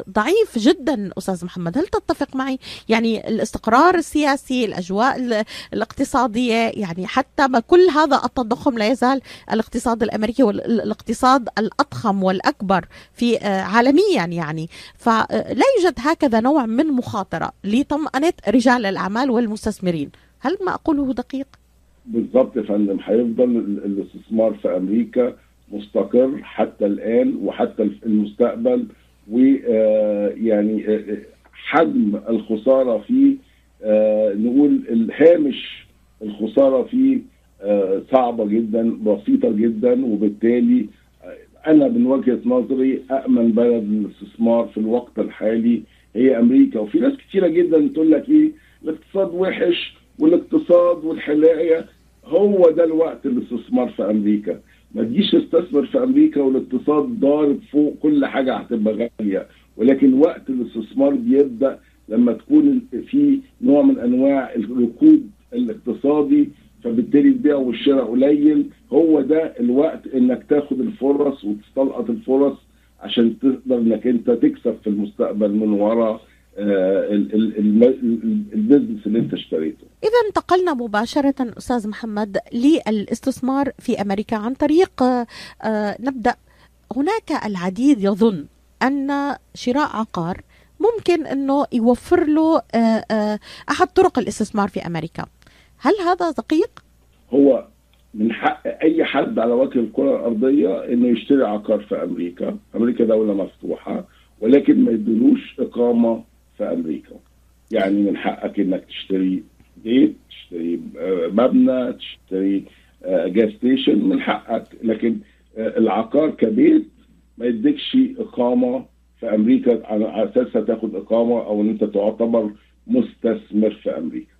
ضعيف جدا أستاذ محمد. هل تتفق معي؟ يعني الاستقرار السياسي الأجواء ال- الاقتصادية يعني حتى ما كل هذا التضخم لا يزال الاقتصاد الأمريكي والاقتصاد الأضخم والأكبر في آه، عالميا يعني. فلا يوجد هكذا نوع من مخاطرة لطمأنة رجال الأعمال والمستثمرين. هل ما أقوله دقيق؟ بالظبط يا فندم. هيفضل ال- الاستثمار في أمريكا مستقر حتى الآن وحتى المستقبل. ويعني حجم الخسارة فيه آه، نقول الهامش الخسارة فيه آه، صعبة جدا بسيطة جدا وبالتالي آه، أنا من وجهة نظري امن بلد للاستثمار في الوقت الحالي هي أمريكا. وفي ناس كتيرة جدا تقول لك إيه الاقتصاد وحش والاقتصاد والحلاقه هو ده الوقت الاستثمار في أمريكا. ما تجيش تستثمر في أمريكا والاقتصاد ضارب فوق كل حاجة هتبقى غالية. ولكن وقت الاستثمار بيبدأ لما تكون في نوع من أنواع الركود الاقتصادي فبالتالي البيع والشراء قليل. هو ده الوقت إنك تاخد الفرص وتستلقط الفرص عشان تقدر إنك أنت تكسب في المستقبل من وراء آه، ال- ال- الم- ال- البيزنس اللي انت اشتريته. إذا انتقلنا مباشرة أستاذ محمد للاستثمار في أمريكا عن طريق آه، آه، نبدأ. هناك العديد يظن أن شراء عقار ممكن أنه يوفر له أحد طرق الاستثمار في أمريكا. هل هذا دقيق؟ هو من حق أي حد على وجه الكرة الأرضية إنه يشتري عقار في أمريكا، أمريكا دولة مفتوحة ولكن ما يدلوش إقامة في أمريكا. يعني من حقك إنك تشتري بيت، تشتري آه، مبنى، تشتري آه، gas station من حقك لكن آه، العقار كبيت ما يديكش إقامة في أمريكا على اساسها تاخد إقامة أو إن أنت تعتبر مستثمر في أمريكا.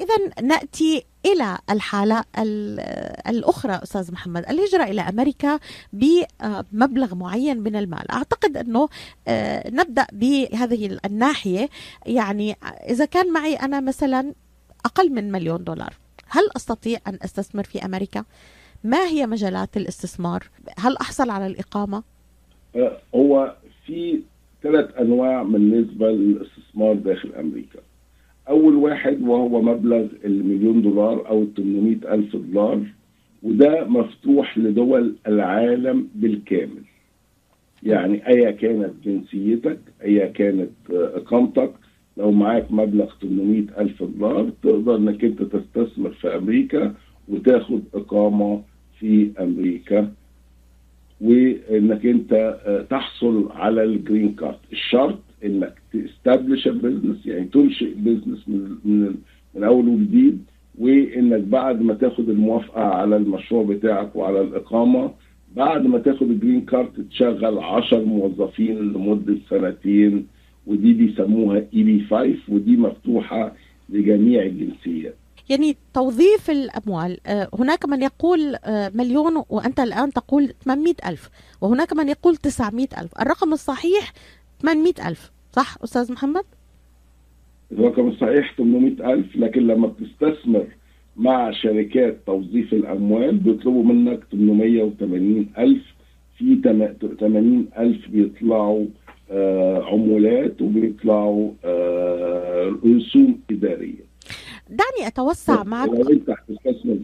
إذا نأتي إلى الحالة ال- الأخرى أستاذ محمد الهجرة إلى أمريكا بمبلغ معين من المال أعتقد أنه آه، نبدأ بهذه الناحية يعني إذا كان معي أنا مثلا أقل من مليون دولار هل أستطيع أن أستثمر في أمريكا؟ ما هي مجالات الاستثمار؟ هل أحصل على الإقامة؟ آه، هو في ثلاث أنواع بالنسبة للاستثمار داخل أمريكا. أول واحد وهو مبلغ المليون دولار أو 800 ألف دولار وده مفتوح لدول العالم بالكامل. يعني أيا كانت جنسيتك أيا كانت آه، إقامتك لو معاك مبلغ 800 ألف دولار تقدر إنك أنت تستثمر في أمريكا وتاخد إقامة في أمريكا وإنك أنت آه، تحصل على ال green card الشرط إنك ت establish business يعني تنشئ business من من من أول وجديد وإنك بعد ما تاخد الموافقة على المشروع بتاعك وعلى الإقامة بعد ما تاخد ال green card تشغل 10 موظفين لمدة سنتين ودي بيسموها اي بي 5 ودي مفتوحة لجميع الجنسيات. يعني توظيف الأموال آه، هناك من يقول آه، مليون وأنت الآن تقول 800 ألف وهناك من يقول 900 ألف. الرقم الصحيح 800 ألف. صح أستاذ محمد؟ الرقم الصحيح 800 ألف لكن لما بتستثمر مع شركات توظيف الأموال بيطلبوا منك 880 ألف. في تم- 80 ألف بيطلعوا آه عمولات وبيطلعوا آه رسوم إدارية. دعني أتوسع معك. لو أنت هتستثمر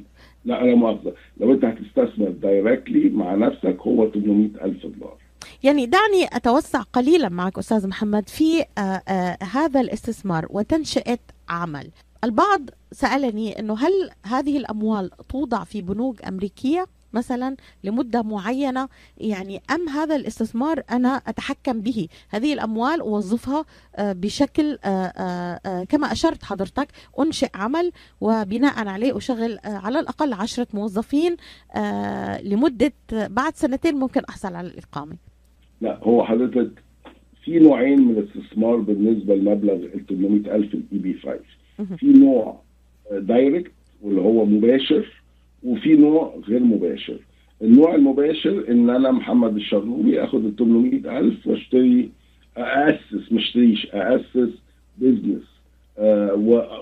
لا أنا مؤاخذة لو أنت هتستثمر دايركتلي مع نفسك هو 800 ألف دولار. يعني دعني أتوسع قليلا معك أستاذ محمد في آه، آه، هذا الاستثمار وتنشئة عمل. البعض سألني أنه هل هذه الأموال توضع في بنوك أمريكية مثلا لمدة معينة؟ يعني أم هذا الاستثمار أنا أتحكم به؟ هذه الأموال أوظفها آه، بشكل كما أشرت حضرتك أنشئ عمل وبناء عليه أشغل على الأقل عشرة موظفين لمدة بعد سنتين ممكن أحصل على الإقامة. لا هو حضرتك في نوعين من الاستثمار بالنسبة لمبلغ ال 800 الف الاي بي 5 في نوع direct واللي هو مباشر وفي نوع غير مباشر. النوع المباشر إن أنا محمد الشرنوبي آخد ال 800 ألف وأشتري اسس مش أشتريش اسس business آه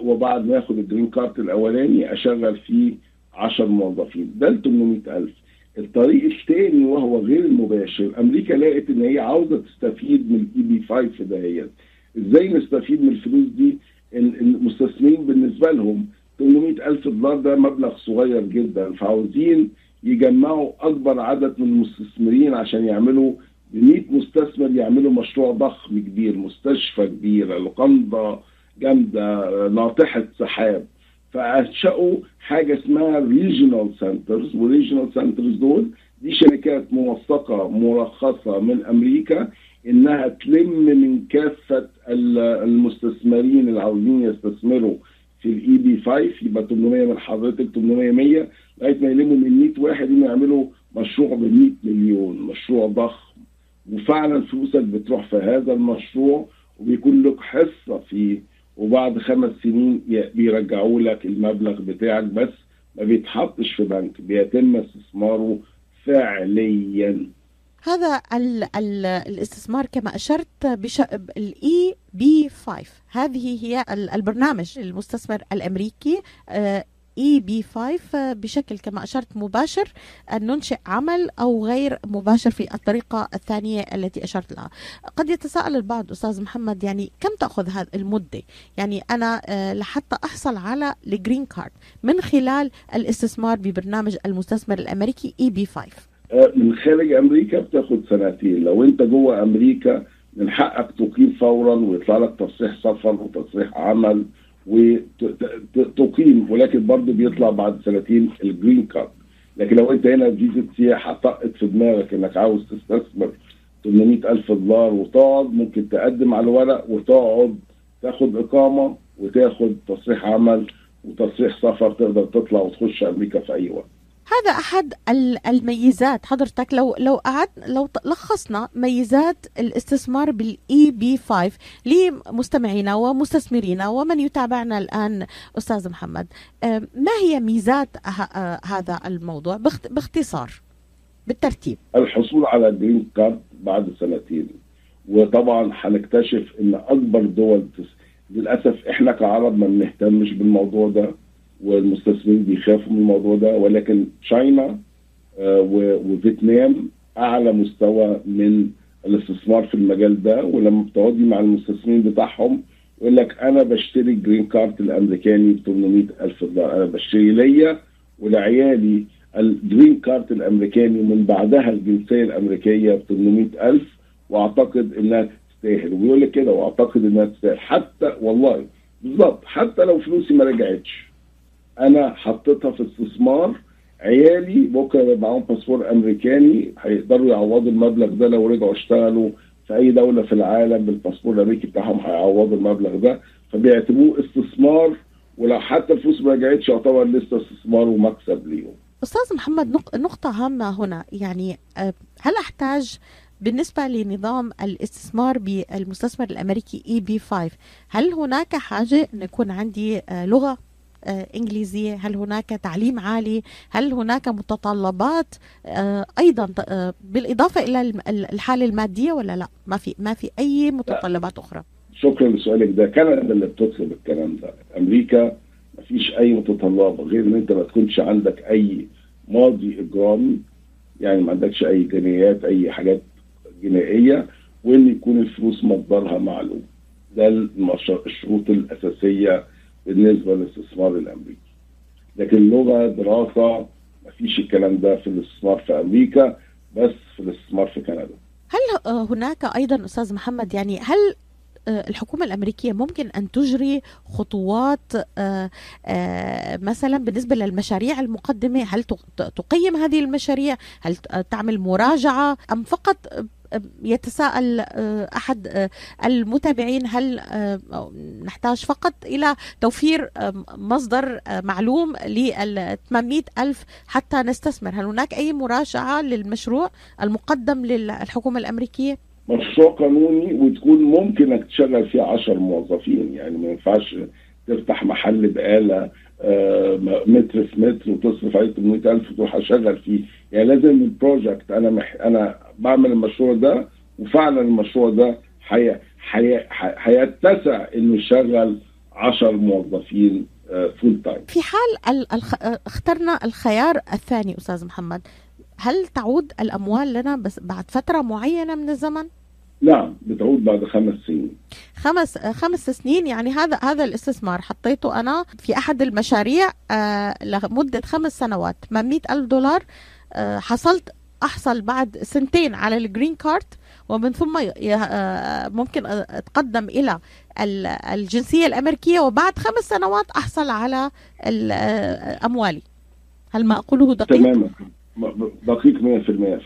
وبعد ما آخد ال green card الأولاني أشغل فيه 10 موظفين. ده ال 800 ألف. الطريق الثاني وهو غير المباشر. أمريكا لقت إن هي عاوزة تستفيد من ال EB 5 دهيت إزاي نستفيد من الفلوس دي؟ ال- المستثمرين بالنسبة لهم 800 ألف دولار ده مبلغ صغير جدا. فعاوزين يجمعوا أكبر عدد من المستثمرين عشان يعملوا ب 100 مستثمر يعملوا مشروع ضخم كبير مستشفى كبيره لوكاندة جامدة ناطحه سحاب. فانشأوا حاجة اسمها regional centers وال regional centers دول دي شركات موثقة مرخصة من أمريكا إنها تلم من كافة ال- المستثمرين اللي عاوزين يستثمروا في الاي بي 5 يبقى 800 من حضرتك 800 100 لغاية ما يلموا من 100 واحد يعملوا مشروع ب 100 مليون مشروع ضخم. وفعلا فلوسك بتروح في هذا المشروع وبيكون لك حصة فيه وبعد خمس سنين بيرجعوا لك المبلغ بتاعك بس ما بيتحطش في بنك بيتم استثماره فعليا. هذا ال ال الاستثمار كما أشرت بش ال EB 5 هذه هي ال- البرنامج المستثمر الأمريكي آه، EB 5 بشكل كما أشرت مباشر أن ننشئ عمل أو غير مباشر في الطريقة الثانية التي أشرت لها. قد يتساءل البعض أستاذ محمد يعني كم تأخذ هذه المدة؟ يعني أنا آه، لحتى أحصل على ال green card من خلال الاستثمار ببرنامج المستثمر الأمريكي EB 5 من خارج أمريكا بتاخد سنتين. لو أنت جوه أمريكا من حقك تقيم فورا ويطلع لك تصريح سفر وتصريح عمل. وتقيم ولكن برضه بيطلع بعد سنتين ال green card. لكن لو انت هنا فيزا سياحة طقت في دماغك انك عاوز تستثمر 800 ألف دولار وتقعد ممكن تقدم على الورق وتقعد تاخد إقامة وتاخد تصريح عمل وتصريح سفر تقدر تطلع وتخش أمريكا في أي وقت. هذا أحد الميزات. حضرتك لو لو قعد لو لخصنا ميزات الاستثمار بال EB 5 لمستمعينا ومستثمرينا ومن يتابعنا الآن أستاذ محمد. ما هي ميزات هذا الموضوع؟ باختصار بالترتيب. الحصول على green card بعد سنتين. وطبعا هنكتشف إن أكبر دول للأسف إحنا كعرب ما بنهتمش بالموضوع ده. والمستثمرين بيخافوا من الموضوع ده ولكن China آه، وفيتنام أعلى مستوى من الاستثمار في المجال ده ولما بتقعدي مع المستثمرين بتاعهم يقول لك أنا بشتري ال green card الأمريكاني ب 800 ألف دولار. أنا بشتري ليا ولعيالي ال green card الأمريكاني ومن بعدها الجنسية الأمريكية ب 800 ألف وأعتقد إنها تستاهل. وبيقول لك كده وأعتقد إنها تستاهل. حتى والله بالظبط حتى لو فلوسي ما رجعتش. أنا حطيتها في استثمار. عيالي بكره يبقى معاهم باسبور أمريكاني هيقدروا يعوضوا المبلغ ده لو رجعوا اشتغلوا في أي دولة في العالم بالباسبور الأمريكي بتاعهم هيعوضوا المبلغ ده. فبيعتبروه استثمار ولو حتى الفلوس ما رجعتش يعتبر لسه استثمار ومكسب ليهم. أستاذ محمد نقطة هامة هنا. يعني آه، هل أحتاج بالنسبة لنظام الاستثمار بالمستثمر الأمريكي اي بي 5 هل هناك حاجة أن يكون عندي آه، لغة؟ آه، إنجليزية هل هناك تعليم عالي؟ هل هناك متطلبات؟ آه، أيضا آه، بالإضافة إلى الحالة المادية ولا لا؟ ما في ما في أي متطلبات أخرى. شكرا لسؤالك. ده كندا اللي بتطلب الكلام ده. أمريكا ما فيش أي متطلبات غير إن أنت ما تكونش عندك أي ماضي إجرامي يعني ما عندكش أي جنايات أي حاجات جنائية وإن يكون الفلوس مصدرها معلوم. ده الشروط الأساسية بالنسبة للاستثمار الأمريكي. لكن اللغة دراسة ما فيش الكلام ده في الاستثمار في أمريكا بس في الاستثمار في كندا. هل هناك أيضا أستاذ محمد يعني هل آه، الحكومة الأمريكية ممكن أن تجري خطوات آه، آه، مثلا بالنسبة للمشاريع المقدمة؟ هل تقيم هذه المشاريع؟ هل تعمل مراجعة؟ أم فقط يتساءل آه، أحد آه، المتابعين هل آه، نحتاج فقط إلى توفير مصدر معلوم ل 800 ألف حتى نستثمر هل هناك أي مراجعة للمشروع المقدم للحكومة الأمريكية؟ مشروع قانوني وتكون ممكن تشغل فيه 10 موظفين يعني ما ينفعش تفتح محل بقاله متر في متر وتصرف عليه 800000 وتروح اشغل فيه. يعني لازم ال project أنا مح أنا بعمل المشروع ده وفعلا المشروع ده هيتسع إنه يشغل 10 موظفين full آه، time في حال اخترنا الخيار الثاني أستاذ محمد. هل تعود الأموال لنا بس بعد فترة معينة من الزمن؟ نعم بتعود بعد خمس سنين. خمس خمس سنين يعني هذا هذا الاستثمار حطيته أنا في أحد المشاريع آه لمدة خمس سنوات. 800 ألف دولار آه حصلت أحصل بعد سنتين على الجرين كارد ومن ثم آه، ممكن أتقدم إلى الجنسية الأمريكية وبعد خمس سنوات أحصل على أموالي. هل ما أقوله دقيق؟ تماما. دقيق 100%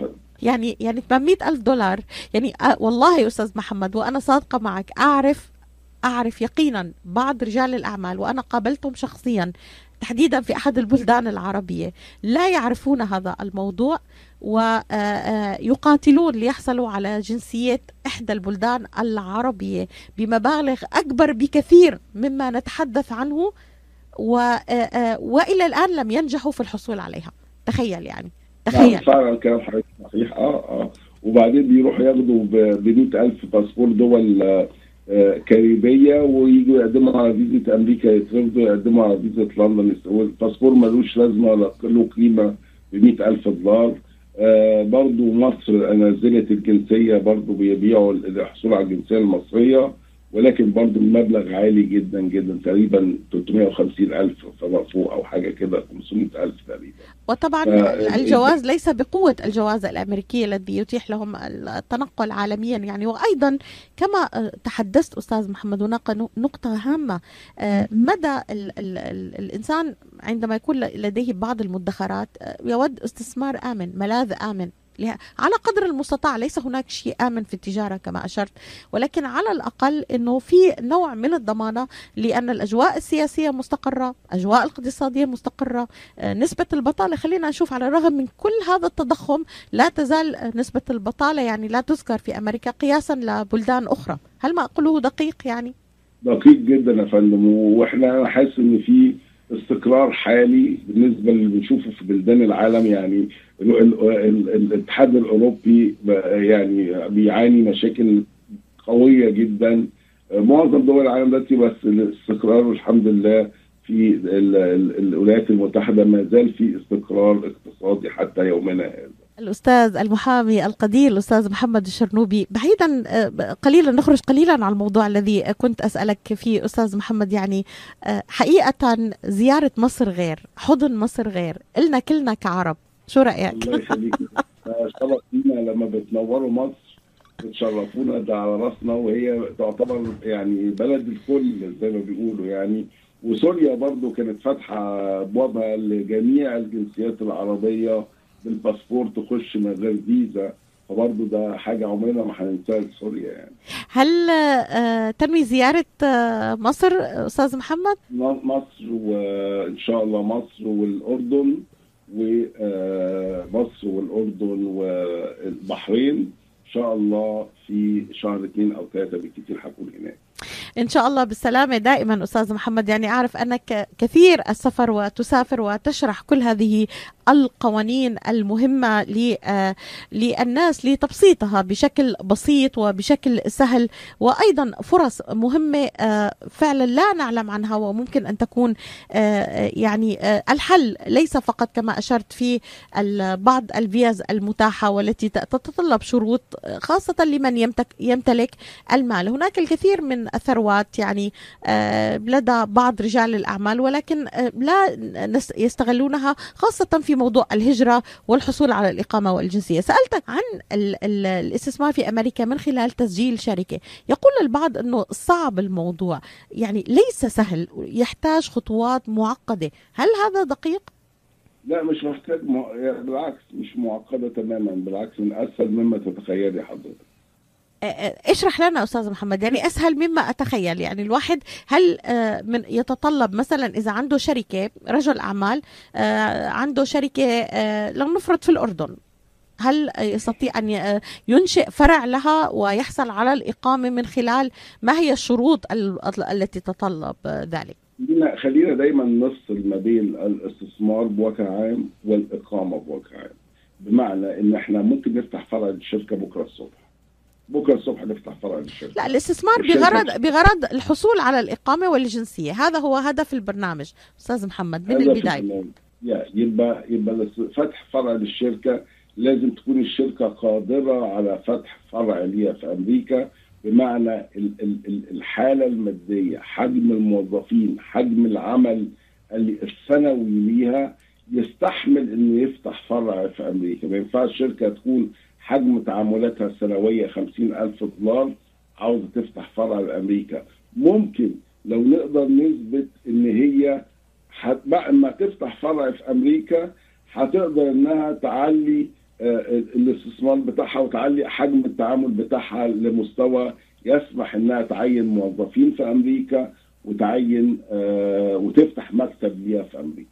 فندم يعني يعني 800 ألف دولار. يعني آه، والله يا أستاذ محمد وأنا صادقة معك أعرف أعرف يقينا بعض رجال الأعمال وأنا قابلتهم شخصيا تحديدا في أحد البلدان العربية لا يعرفون هذا الموضوع ويقاتلون آه، آه، ليحصلوا على جنسية إحدى البلدان العربية بمبالغ أكبر بكثير مما نتحدث عنه وإلى الآن لم ينجحوا في الحصول عليها. تخيل يعني. تخيل. نعم فعلا كلام حضرتك صحيح. آه آه. وبعدين بيروحوا ياخدوا ب 100000 باسبور دول آه، كاريبية ويجوا يقدموا على فيزا أمريكا يترفضوا يقدموا على فيزا لندن. والباسبور ملوش لازمة ولا له قيمة ب ألف دولار. آه برضو مصر نزلت الجنسية برضو بيبيعوا الحصول على الجنسية المصرية. ولكن برضو المبلغ عالي جدا جدا تقريبا 350 ألف فما فوق أو حاجة كده 500 ألف تقريبا. وطبعا ف- الجواز ليس بقوة الجواز الأمريكي الذي يتيح لهم التنقل عالميا يعني. وأيضا كما تحدثت أستاذ محمد هناك نقطة هامة. آه، مدى ال ال ال الإنسان عندما يكون لديه بعض المدخرات آه، يود استثمار آمن ملاذ آمن. على قدر المستطاع ليس هناك شيء آمن في التجارة كما أشرت ولكن على الأقل أنه في نوع من الضمانة لأن الأجواء السياسية مستقرة أجواء الاقتصادية مستقرة آه، نسبة البطالة خلينا نشوف على الرغم من كل هذا التضخم لا تزال نسبة البطالة يعني لا تذكر في أمريكا قياسا لبلدان أخرى هل ما أقوله دقيق يعني؟ دقيق جدا يا فندم وإحنا حاسس إن في استقرار حالي بالنسبة اللي بنشوفه في بلدان العالم يعني ال- ال- ال- الاتحاد الأوروبي يعني بيعاني مشاكل قوية جدا. معظم دول العالم دلوقتي بس الاستقرار الحمد لله في ال- ال- الولايات المتحدة ما زال في استقرار اقتصادي حتى يومنا هذا. الأستاذ المحامي القدير الأستاذ محمد الشرنوبي. بعيدا آه، قليلا نخرج قليلا عن الموضوع الذي كنت أسألك فيه أستاذ محمد. يعني آه، حقيقة زيارة مصر غير حضن مصر غير إلنا كلنا كعرب. شو رأيك؟ الله يخليك. شرف لينا لما بتنوروا مصر بتشرفونا ده على راسنا وهي تعتبر يعني بلد الكل زي ما بيقولوا يعني. وسوريا برضو كانت فاتحة ابوابها لجميع الجنسيات العربية بالباسبور تخش من غير فيزا فبرضو ده حاجة عمرنا ما هننساها لسوريا يعني. هل آه، تنوي زيارة آه، مصر أستاذ محمد؟ مصر وان شاء الله مصر والأردن ومصر والأردن والبحرين. إن شاء الله في شهر اثنين أو ثلاثة بالكثير هكون هناك. إن شاء الله بالسلامة. دائما أستاذ محمد يعني أعرف أنك كثير السفر وتسافر وتشرح كل هذه القوانين المهمة ل- آه، للناس لتبسيطها بشكل بسيط وبشكل سهل وأيضا فرص مهمة آه، فعلا لا نعلم عنها وممكن أن تكون آه، يعني الحل. ليس فقط كما أشرت في بعض الفيز المتاحة والتي تتطلب شروط خاصة لمن يمتلك المال. هناك الكثير من الثروات يعني آه، لدى بعض رجال الأعمال ولكن آه، لا يستغلونها خاصة في موضوع الهجرة والحصول على الإقامة والجنسية. سألتك عن ال ال الاستثمار في أمريكا من خلال تسجيل شركة. يقول البعض أنه صعب الموضوع يعني ليس سهل يحتاج خطوات معقدة. هل هذا دقيق؟ لا مش محتاج م... بالعكس مش معقدة تماما بالعكس من أسهل مما تتخيلي حضرتك. اشرح لنا أستاذ محمد يعني أسهل مما أتخيل. يعني الواحد هل آه، من يتطلب مثلا إذا عنده شركة رجل أعمال آه، عنده شركة آه، لنفرض في الأردن هل يستطيع أن ينشئ فرع لها ويحصل على الإقامة من خلال ما هي الشروط ال- التي تتطلب ذلك؟ خلينا خلينا دايما نفصل ما بين الاستثمار بوجه عام والإقامة بوجه عام. بمعنى إن إحنا ممكن نفتح فرع للشركه بكرة الصبح. بكرة الصبح نفتح فرع للشركه لا الاستثمار بغرض بغرض الحصول على الإقامة والجنسية. هذا هو هدف البرنامج. أستاذ محمد من البداية. يبقى يبقى فتح فرع للشركة. لازم تكون الشركة قادرة على فتح فرع ليها في أمريكا بمعنى ال- ال- ال- الحالة المادية حجم الموظفين حجم العمل اللي السنوي ليها يستحمل إنه يفتح فرع في أمريكا. ما ينفعش شركة تكون حجم تعاملاتها السنوية 50 ألف دولار عاوزة تفتح فرع لأمريكا ممكن لو نقدر نثبت إن هي بقى ما تفتح فرع في أمريكا هتقدر إنها تعلي آه، ال- الاستثمار بتاعها وتعلي حجم التعامل بتاعها لمستوى يسمح إنها تعين موظفين في أمريكا وتعين آه، وتفتح مكتب ليها في أمريكا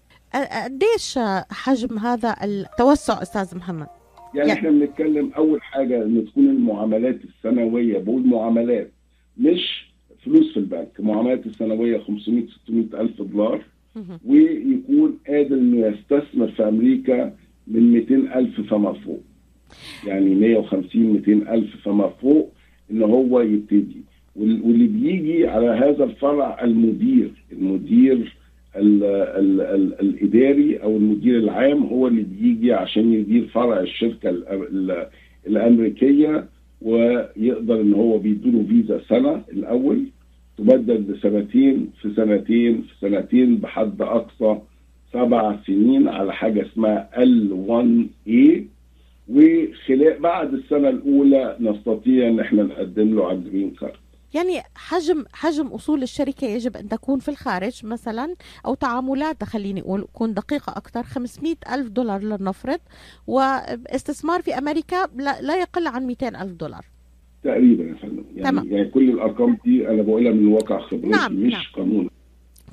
قديش حجم هذا التوسع أستاذ محمد؟ يعني يعني- إحنا بنتكلم أول حاجة إن تكون المعاملات السنوية بقول معاملات مش فلوس في البنك معاملات السنوية 500 600 ألف دولار ويكون قادر إنه يستثمر في أمريكا من 200 ألف فما فوق. يعني 150 200 ألف فما فوق إن هو يبتدي. وال- واللي الفرع المدير المدير ال ال ال الإداري أو المدير العام هو اللي بيجي عشان يدير فرع الشركة ال ال الأمريكية ويقدر إن هو بيديله فيزا سنة الأول تبدل لسنتين في سنتين في سنتين بحد أقصى سبع سنين على حاجة اسمها L1A وخلال بعد السنة الأولى نستطيع إن إحنا نقدم له على الجرين كارد. يعني حجم حجم أصول الشركة يجب أن تكون في الخارج مثلا أو تعاملاتها خليني أقول تكون دقيقة أكثر 500 ألف دولار لنفرض واستثمار في أمريكا لا, لا يقل عن 200 ألف دولار تقريبا يا فندم يعني, تمام. يعني كل الأرقام دي أنا بقولها من واقع خبرتي نعم، مش نعم. قانون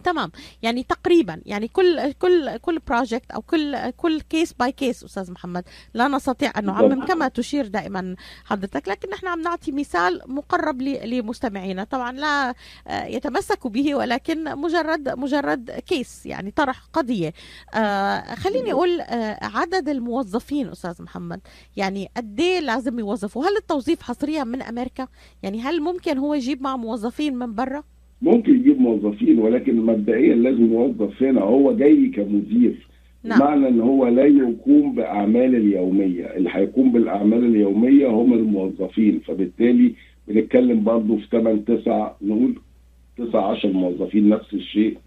تمام. يعني تقريبا يعني كل كل كل project أو كل كل case by case أستاذ محمد. لا نستطيع أن نعمم. كما تشير دائما حضرتك لكن نحن عم نعطي مثال مقرب لمستمعينا. طبعا لا آه، يتمسكوا به ولكن مجرد مجرد case يعني طرح قضية. آه، خليني أقول آه، عدد الموظفين أستاذ محمد. يعني قد إيه لازم يوظفوا؟ هل التوظيف حصريا من أمريكا؟ يعني هل ممكن هو يجيب مع موظفين من برا؟ ممكن يجيب موظفين ولكن مبدئيا لازم يوظف هنا هو جاي كمدير. نعم. بمعنى إن هو لا يقوم بأعمال اليومية. اللي هيقوم بالأعمال اليومية هم الموظفين. فبالتالي بنتكلم برضه في 8 9 نقول 9 10 موظفين نفس الشيء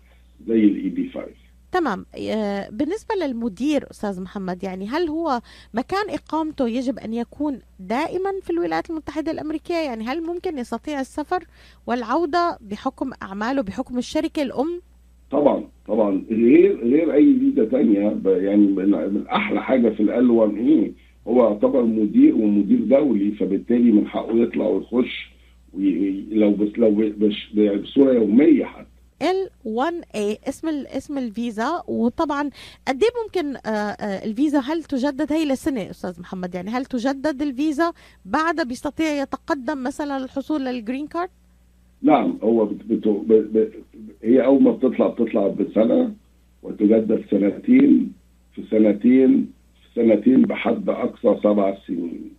زي ال EB 5 تمام. آه، بالنسبة للمدير أستاذ محمد يعني هل هو مكان إقامته يجب أن يكون دائما في الولايات المتحدة الأمريكية؟ يعني هل ممكن يستطيع السفر والعودة بحكم أعماله بحكم الشركة الأم؟ طبعا طبعا. غير غير أي فيزا تانية. ب- يعني من أحلى حاجة في L 1 A هو يعتبر مدير ومدير دولي فبالتالي من حقه يطلع ويخش وي- لو بس لو بصورة يومية حتى. L1A اسم ال- اسم الفيزا. وطبعا قد إيه ممكن آه، آه، الفيزا هل تجدد؟ هي لسنه أستاذ محمد يعني هل تجدد الفيزا بعد بيستطيع يتقدم مثلا الحصول لل green card؟ نعم هو بت بت ب ب هي أول ما بتطلع بتطلع بسنه وتجدد سنتين في سنتين في سنتين بحد أقصى سبع سنين.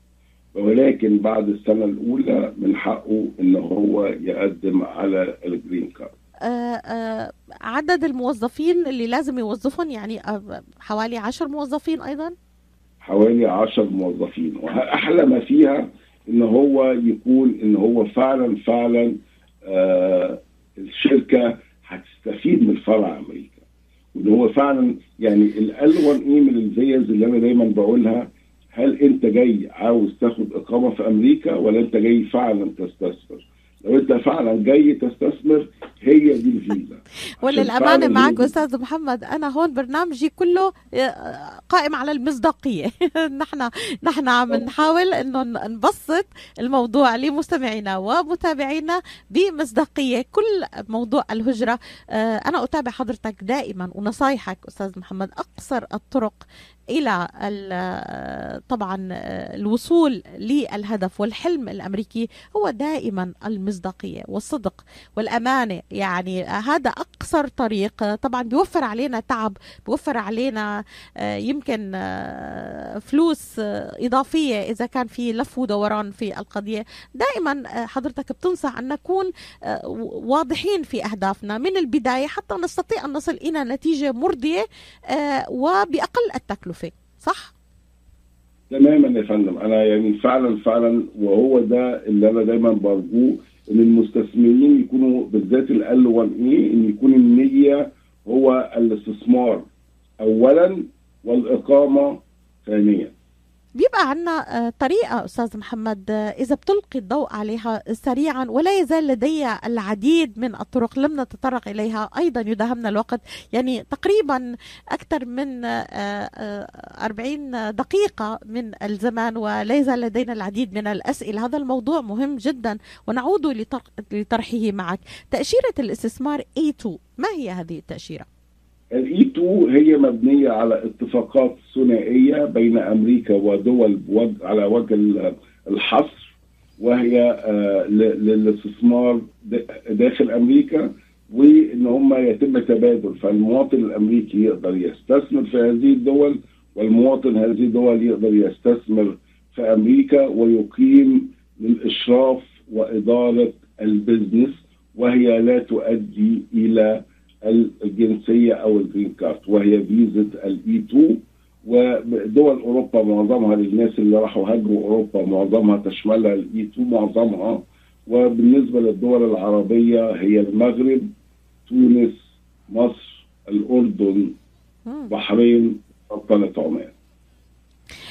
ولكن بعد السنة الأولى من حقه إن هو يقدم على ال green card. عدد الموظفين اللي لازم يوظفهم يعني آه، حوالي عشر موظفين أيضا؟ حوالي 10 موظفين. وأحلى ما فيها إن هو يكون إن هو فعلا فعلا آه الشركة هتستفيد من فرع أمريكا. وإن هو فعلا يعني L 1 A من الفيز اللي أنا دايما بقولها هل أنت جاي عاوز تاخد إقامة في أمريكا ولا أنت جاي فعلا تستثمر؟ لو انت فعلا جاي تستثمر هي دي الفيزا. وللأمانة فعلاً معك أستاذ محمد أنا هون برنامجي كله آه، قائم على المصداقية. نحن نحن عم نحاول إنه ن- نبسط الموضوع لمستمعينا ومتابعينا بمصداقية كل موضوع الهجرة. آه، أنا أتابع حضرتك دائما ونصايحك أستاذ محمد. أقصر الطرق إلى ال- طبعا الوصول للهدف والحلم الأمريكي هو دائما المصداقية والصدق والأمانة. يعني هذا أقصر طريق طبعا بيوفر علينا تعب بيوفر علينا آه، يمكن آه، فلوس آه، إضافية إذا كان في لف ودوران في القضية. دائما حضرتك بتنصح أن نكون واضحين في أهدافنا. من البداية حتى نستطيع أن نصل إلى نتيجة مرضية آه، وبأقل التكلفة. صح؟ تماما يا فندم أنا يعني فعلا فعلا وهو ده اللي أنا دايما برجوه إن المستثمرين يكونوا بالذات ال 1 اي إن يكون النية هو الاستثمار اولا والإقامة ثانيا بيبقى عنا آه، طريقة أستاذ محمد آه، إذا بتلقي الضوء عليها سريعا ولا يزال لدي العديد من الطرق لم نتطرق إليها أيضا يداهمنا الوقت. يعني تقريبا أكثر من آه، آه، 40 دقيقة من الزمان ولا يزال لدينا العديد من الأسئلة. هذا الموضوع مهم جدا ونعود لطرح- لطرحه معك. تأشيرة الاستثمار A2 ما هي هذه التأشيرة؟ الاي 2 هي مبنية على اتفاقات ثنائية بين أمريكا ودول على وجه ال- الحصر وهي آه، للاستثمار داخل أمريكا وإن هم يتم تبادل. فالمواطن الأمريكي يقدر يستثمر في هذه الدول والمواطن هذه الدول يقدر يستثمر في أمريكا ويقيم للإشراف وإدارة ال business وهي لا تؤدي إلى الجنسية أو ال green card وهي فيزا ال E 2 ودول أوروبا معظمها للناس اللي راحوا هاجروا أوروبا معظمها تشملها ال E 2 معظمها. وبالنسبة للدول العربية هي المغرب تونس مصر الأردن بحرين سلطنه عمان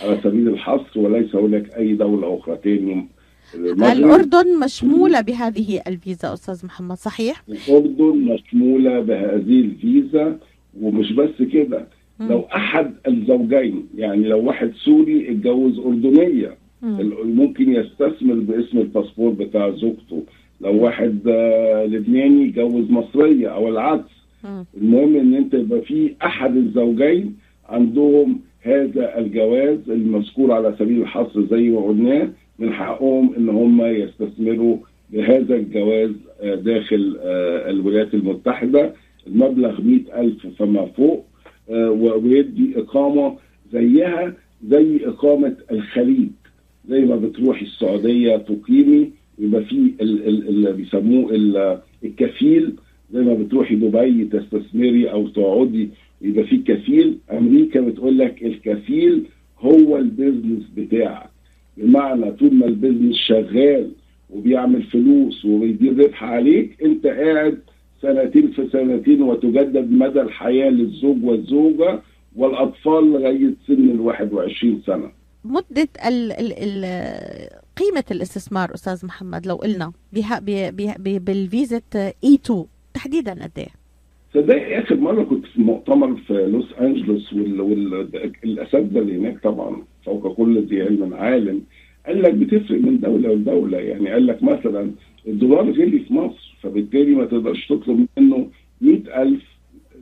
على سبيل الحصر وليس هناك أي دولة أخرى تاني الأردن مشمولة بهذه الفيزا أستاذ محمد صحيح؟ الأردن مشمولة بهذه الفيزا ومش بس كده. لو أحد الزوجين يعني لو واحد سوري اتجوز أردنية ممكن يستثمر باسم الباسبور بتاع زوجته. لو واحد آه، لبناني يتجوز مصرية أو العكس. المهم إن أنت يبقى في أحد الزوجين عندهم هذا الجواز المذكور على سبيل الحصر زي ما قلناه. من حقهم إن هم يستثمروا بهذا الجواز آه، داخل آه، الولايات المتحدة. المبلغ مئة ألف فما فوق آه، ويدي إقامة زيها زي إقامة الخليج. زي ما بتروحي السعودية تقيمي يبقى في ال- ال- اللي بيسموه ال- الكفيل. زي ما بتروحي دبي تستثمري أو تقعدي يبقى في كفيل. أمريكا بتقول لك الكفيل هو ال business بتاعك. بمعنى طول ما ال business شغال وبيعمل فلوس وبيدير ربح عليك انت قاعد سنتين في سنتين وتجدد مدى الحياة للزوج والزوجة والأطفال لغاية سن ال 21 سنة مدة ال ال ال قيمة الاستثمار أستاذ محمد لو قلنا بالفيزا إي 2 تحديدا قد إيه؟ صدقني آخر مرة كنت في مؤتمر في لوس أنجلوس والاساتذه اللي هناك طبعا فوق كل ذي علم عالم. قال لك بتفرق من دولة لدولة. يعني قال لك مثلا الدولار غلي في مصر فبالتالي ما تقدرش تطلب منه 100000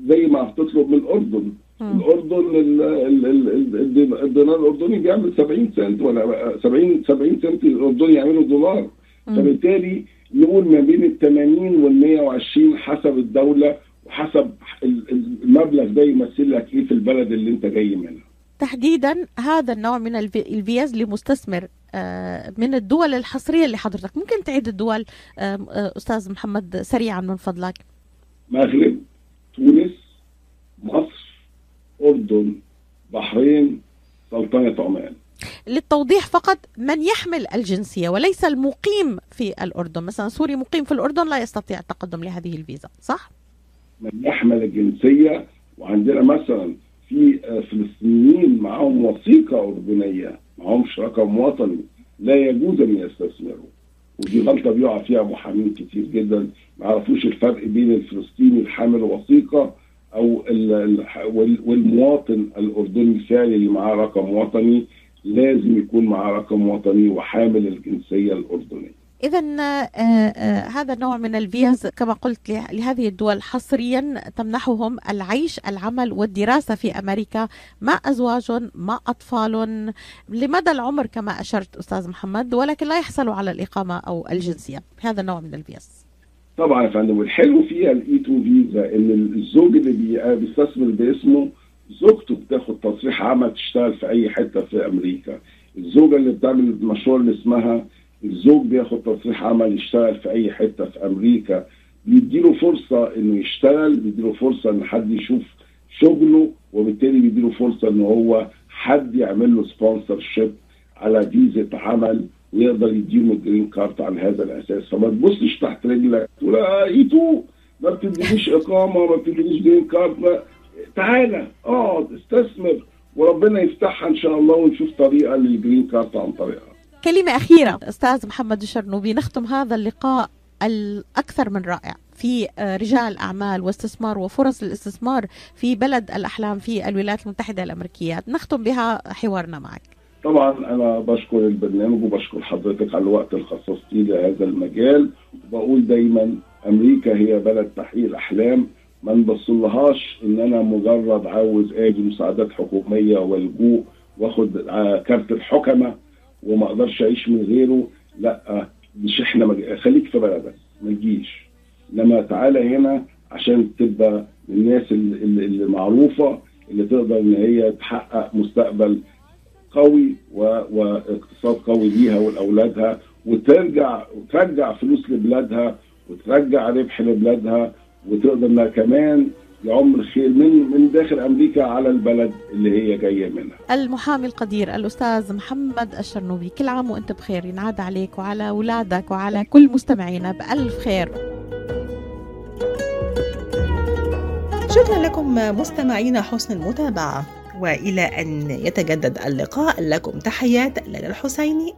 زي ما هتطلب من الأردن. الأردن ال- ال- ال- ال- الدينار الأردني بيعمل 70 سنت ولا 70 70 سنت الأردني يعملوا دولار. فبالتالي نقول ما بين ال 80 وال 120 حسب الدولة وحسب ال- ال- المبلغ ده يمثل لك إيه في البلد اللي أنت جاي منها. تحديدا هذا النوع من الفي- الفيز لمستثمر آه، من الدول الحصرية اللي حضرتك. ممكن تعيد الدول آه، آه، أستاذ محمد سريعا من فضلك. مغرب تونس مصر أردن بحرين سلطنة عمان. للتوضيح فقط من يحمل الجنسية وليس المقيم في الأردن. مثلا سوري مقيم في الأردن لا يستطيع التقدم لهذه الفيزا صح؟ من يحمل الجنسية وعندنا مثلا في آه، فلسطينيين معاهم وثيقة أردنية معاهمش رقم وطني لا يجوز أن يستثمروا. ودي غلطة بيقع فيها محامين كتير جدا. ما يعرفوش الفرق بين الفلسطيني الحامل وثيقة أو ال- ال- وال- والمواطن الأردني الفعلي اللي معاه رقم وطني. لازم يكون معاه رقم وطني وحامل الجنسية الأردنية. إذا هذا النوع من الفيز كما قلت له- لهذه الدول حصريا تمنحهم العيش العمل والدراسة في أمريكا مع أزواج مع أطفال لمدى العمر كما أشرت أستاذ محمد ولكن لا يحصلوا على الإقامة أو الجنسية. هذا النوع من الفيز. طبعا يا فندم والحلو فيها ال E 2 فيزا إن الزوج اللي بي- بيستثمر باسمه زوجته بتاخد تصريح عمل تشتغل في أي حتة في أمريكا. الزوجة اللي بتعمل المشروع اللي اسمها الزوج بياخد تصريح عمل يشتغل في أي حتة في أمريكا بيديله فرصة إنه يشتغل بيديله فرصة إن حد يشوف شغله وبالتالي بيديله فرصة إن هو حد يعمل له sponsorship على فيزا عمل ويقدر يديهم ال green card على هذا الأساس. فما تبصش تحت رجلك تقول آه E2 ما بتدينيش إقامة ما بتدينيش green card تعالى اقعد استثمر وربنا يفتحها إن شاء الله ونشوف طريقة لل green card عن طريقها. كلمة أخيرة. أستاذ محمد الشرنوبي نختم هذا اللقاء الأكثر من رائع في آه، رجال أعمال واستثمار وفرص الاستثمار في بلد الأحلام في الولايات المتحدة الأمريكية. نختم بها حوارنا معك. طبعا أنا بشكر البرنامج وبشكر حضرتك على الوقت اللي خصصتيه لهذا المجال. وبقول دايما أمريكا هي بلد تحقيق الاحلام ما نبصلهاش إن أنا مجرد عاوز آجي مساعدات حكومية والجوء واخد آه، كارت الحكمة. وما أقدرش أعيش من غيره. لا مش إحنا مج... خليك في بلدك ما تجيش. إنما تعالى هنا عشان تبقى من الناس اللي, اللي اللي معروفة اللي تقدر إن هي تحقق مستقبل قوي و... واقتصاد قوي ليها ولأولادها وترجع وترجع فلوس لبلادها وترجع ربح لبلادها وتقدر إنها كمان يعم الخير من من داخل أمريكا على البلد اللي هي جاية منها. المحامي القدير الأستاذ محمد الشرنوبي كل عام وأنت بخير ينعاد عليك وعلى اولادك وعلى كل مستمعينا بألف خير. شكرا لكم مستمعينا حسن المتابعة وإلى أن يتجدد اللقاء لكم تحيات ليلى الحسيني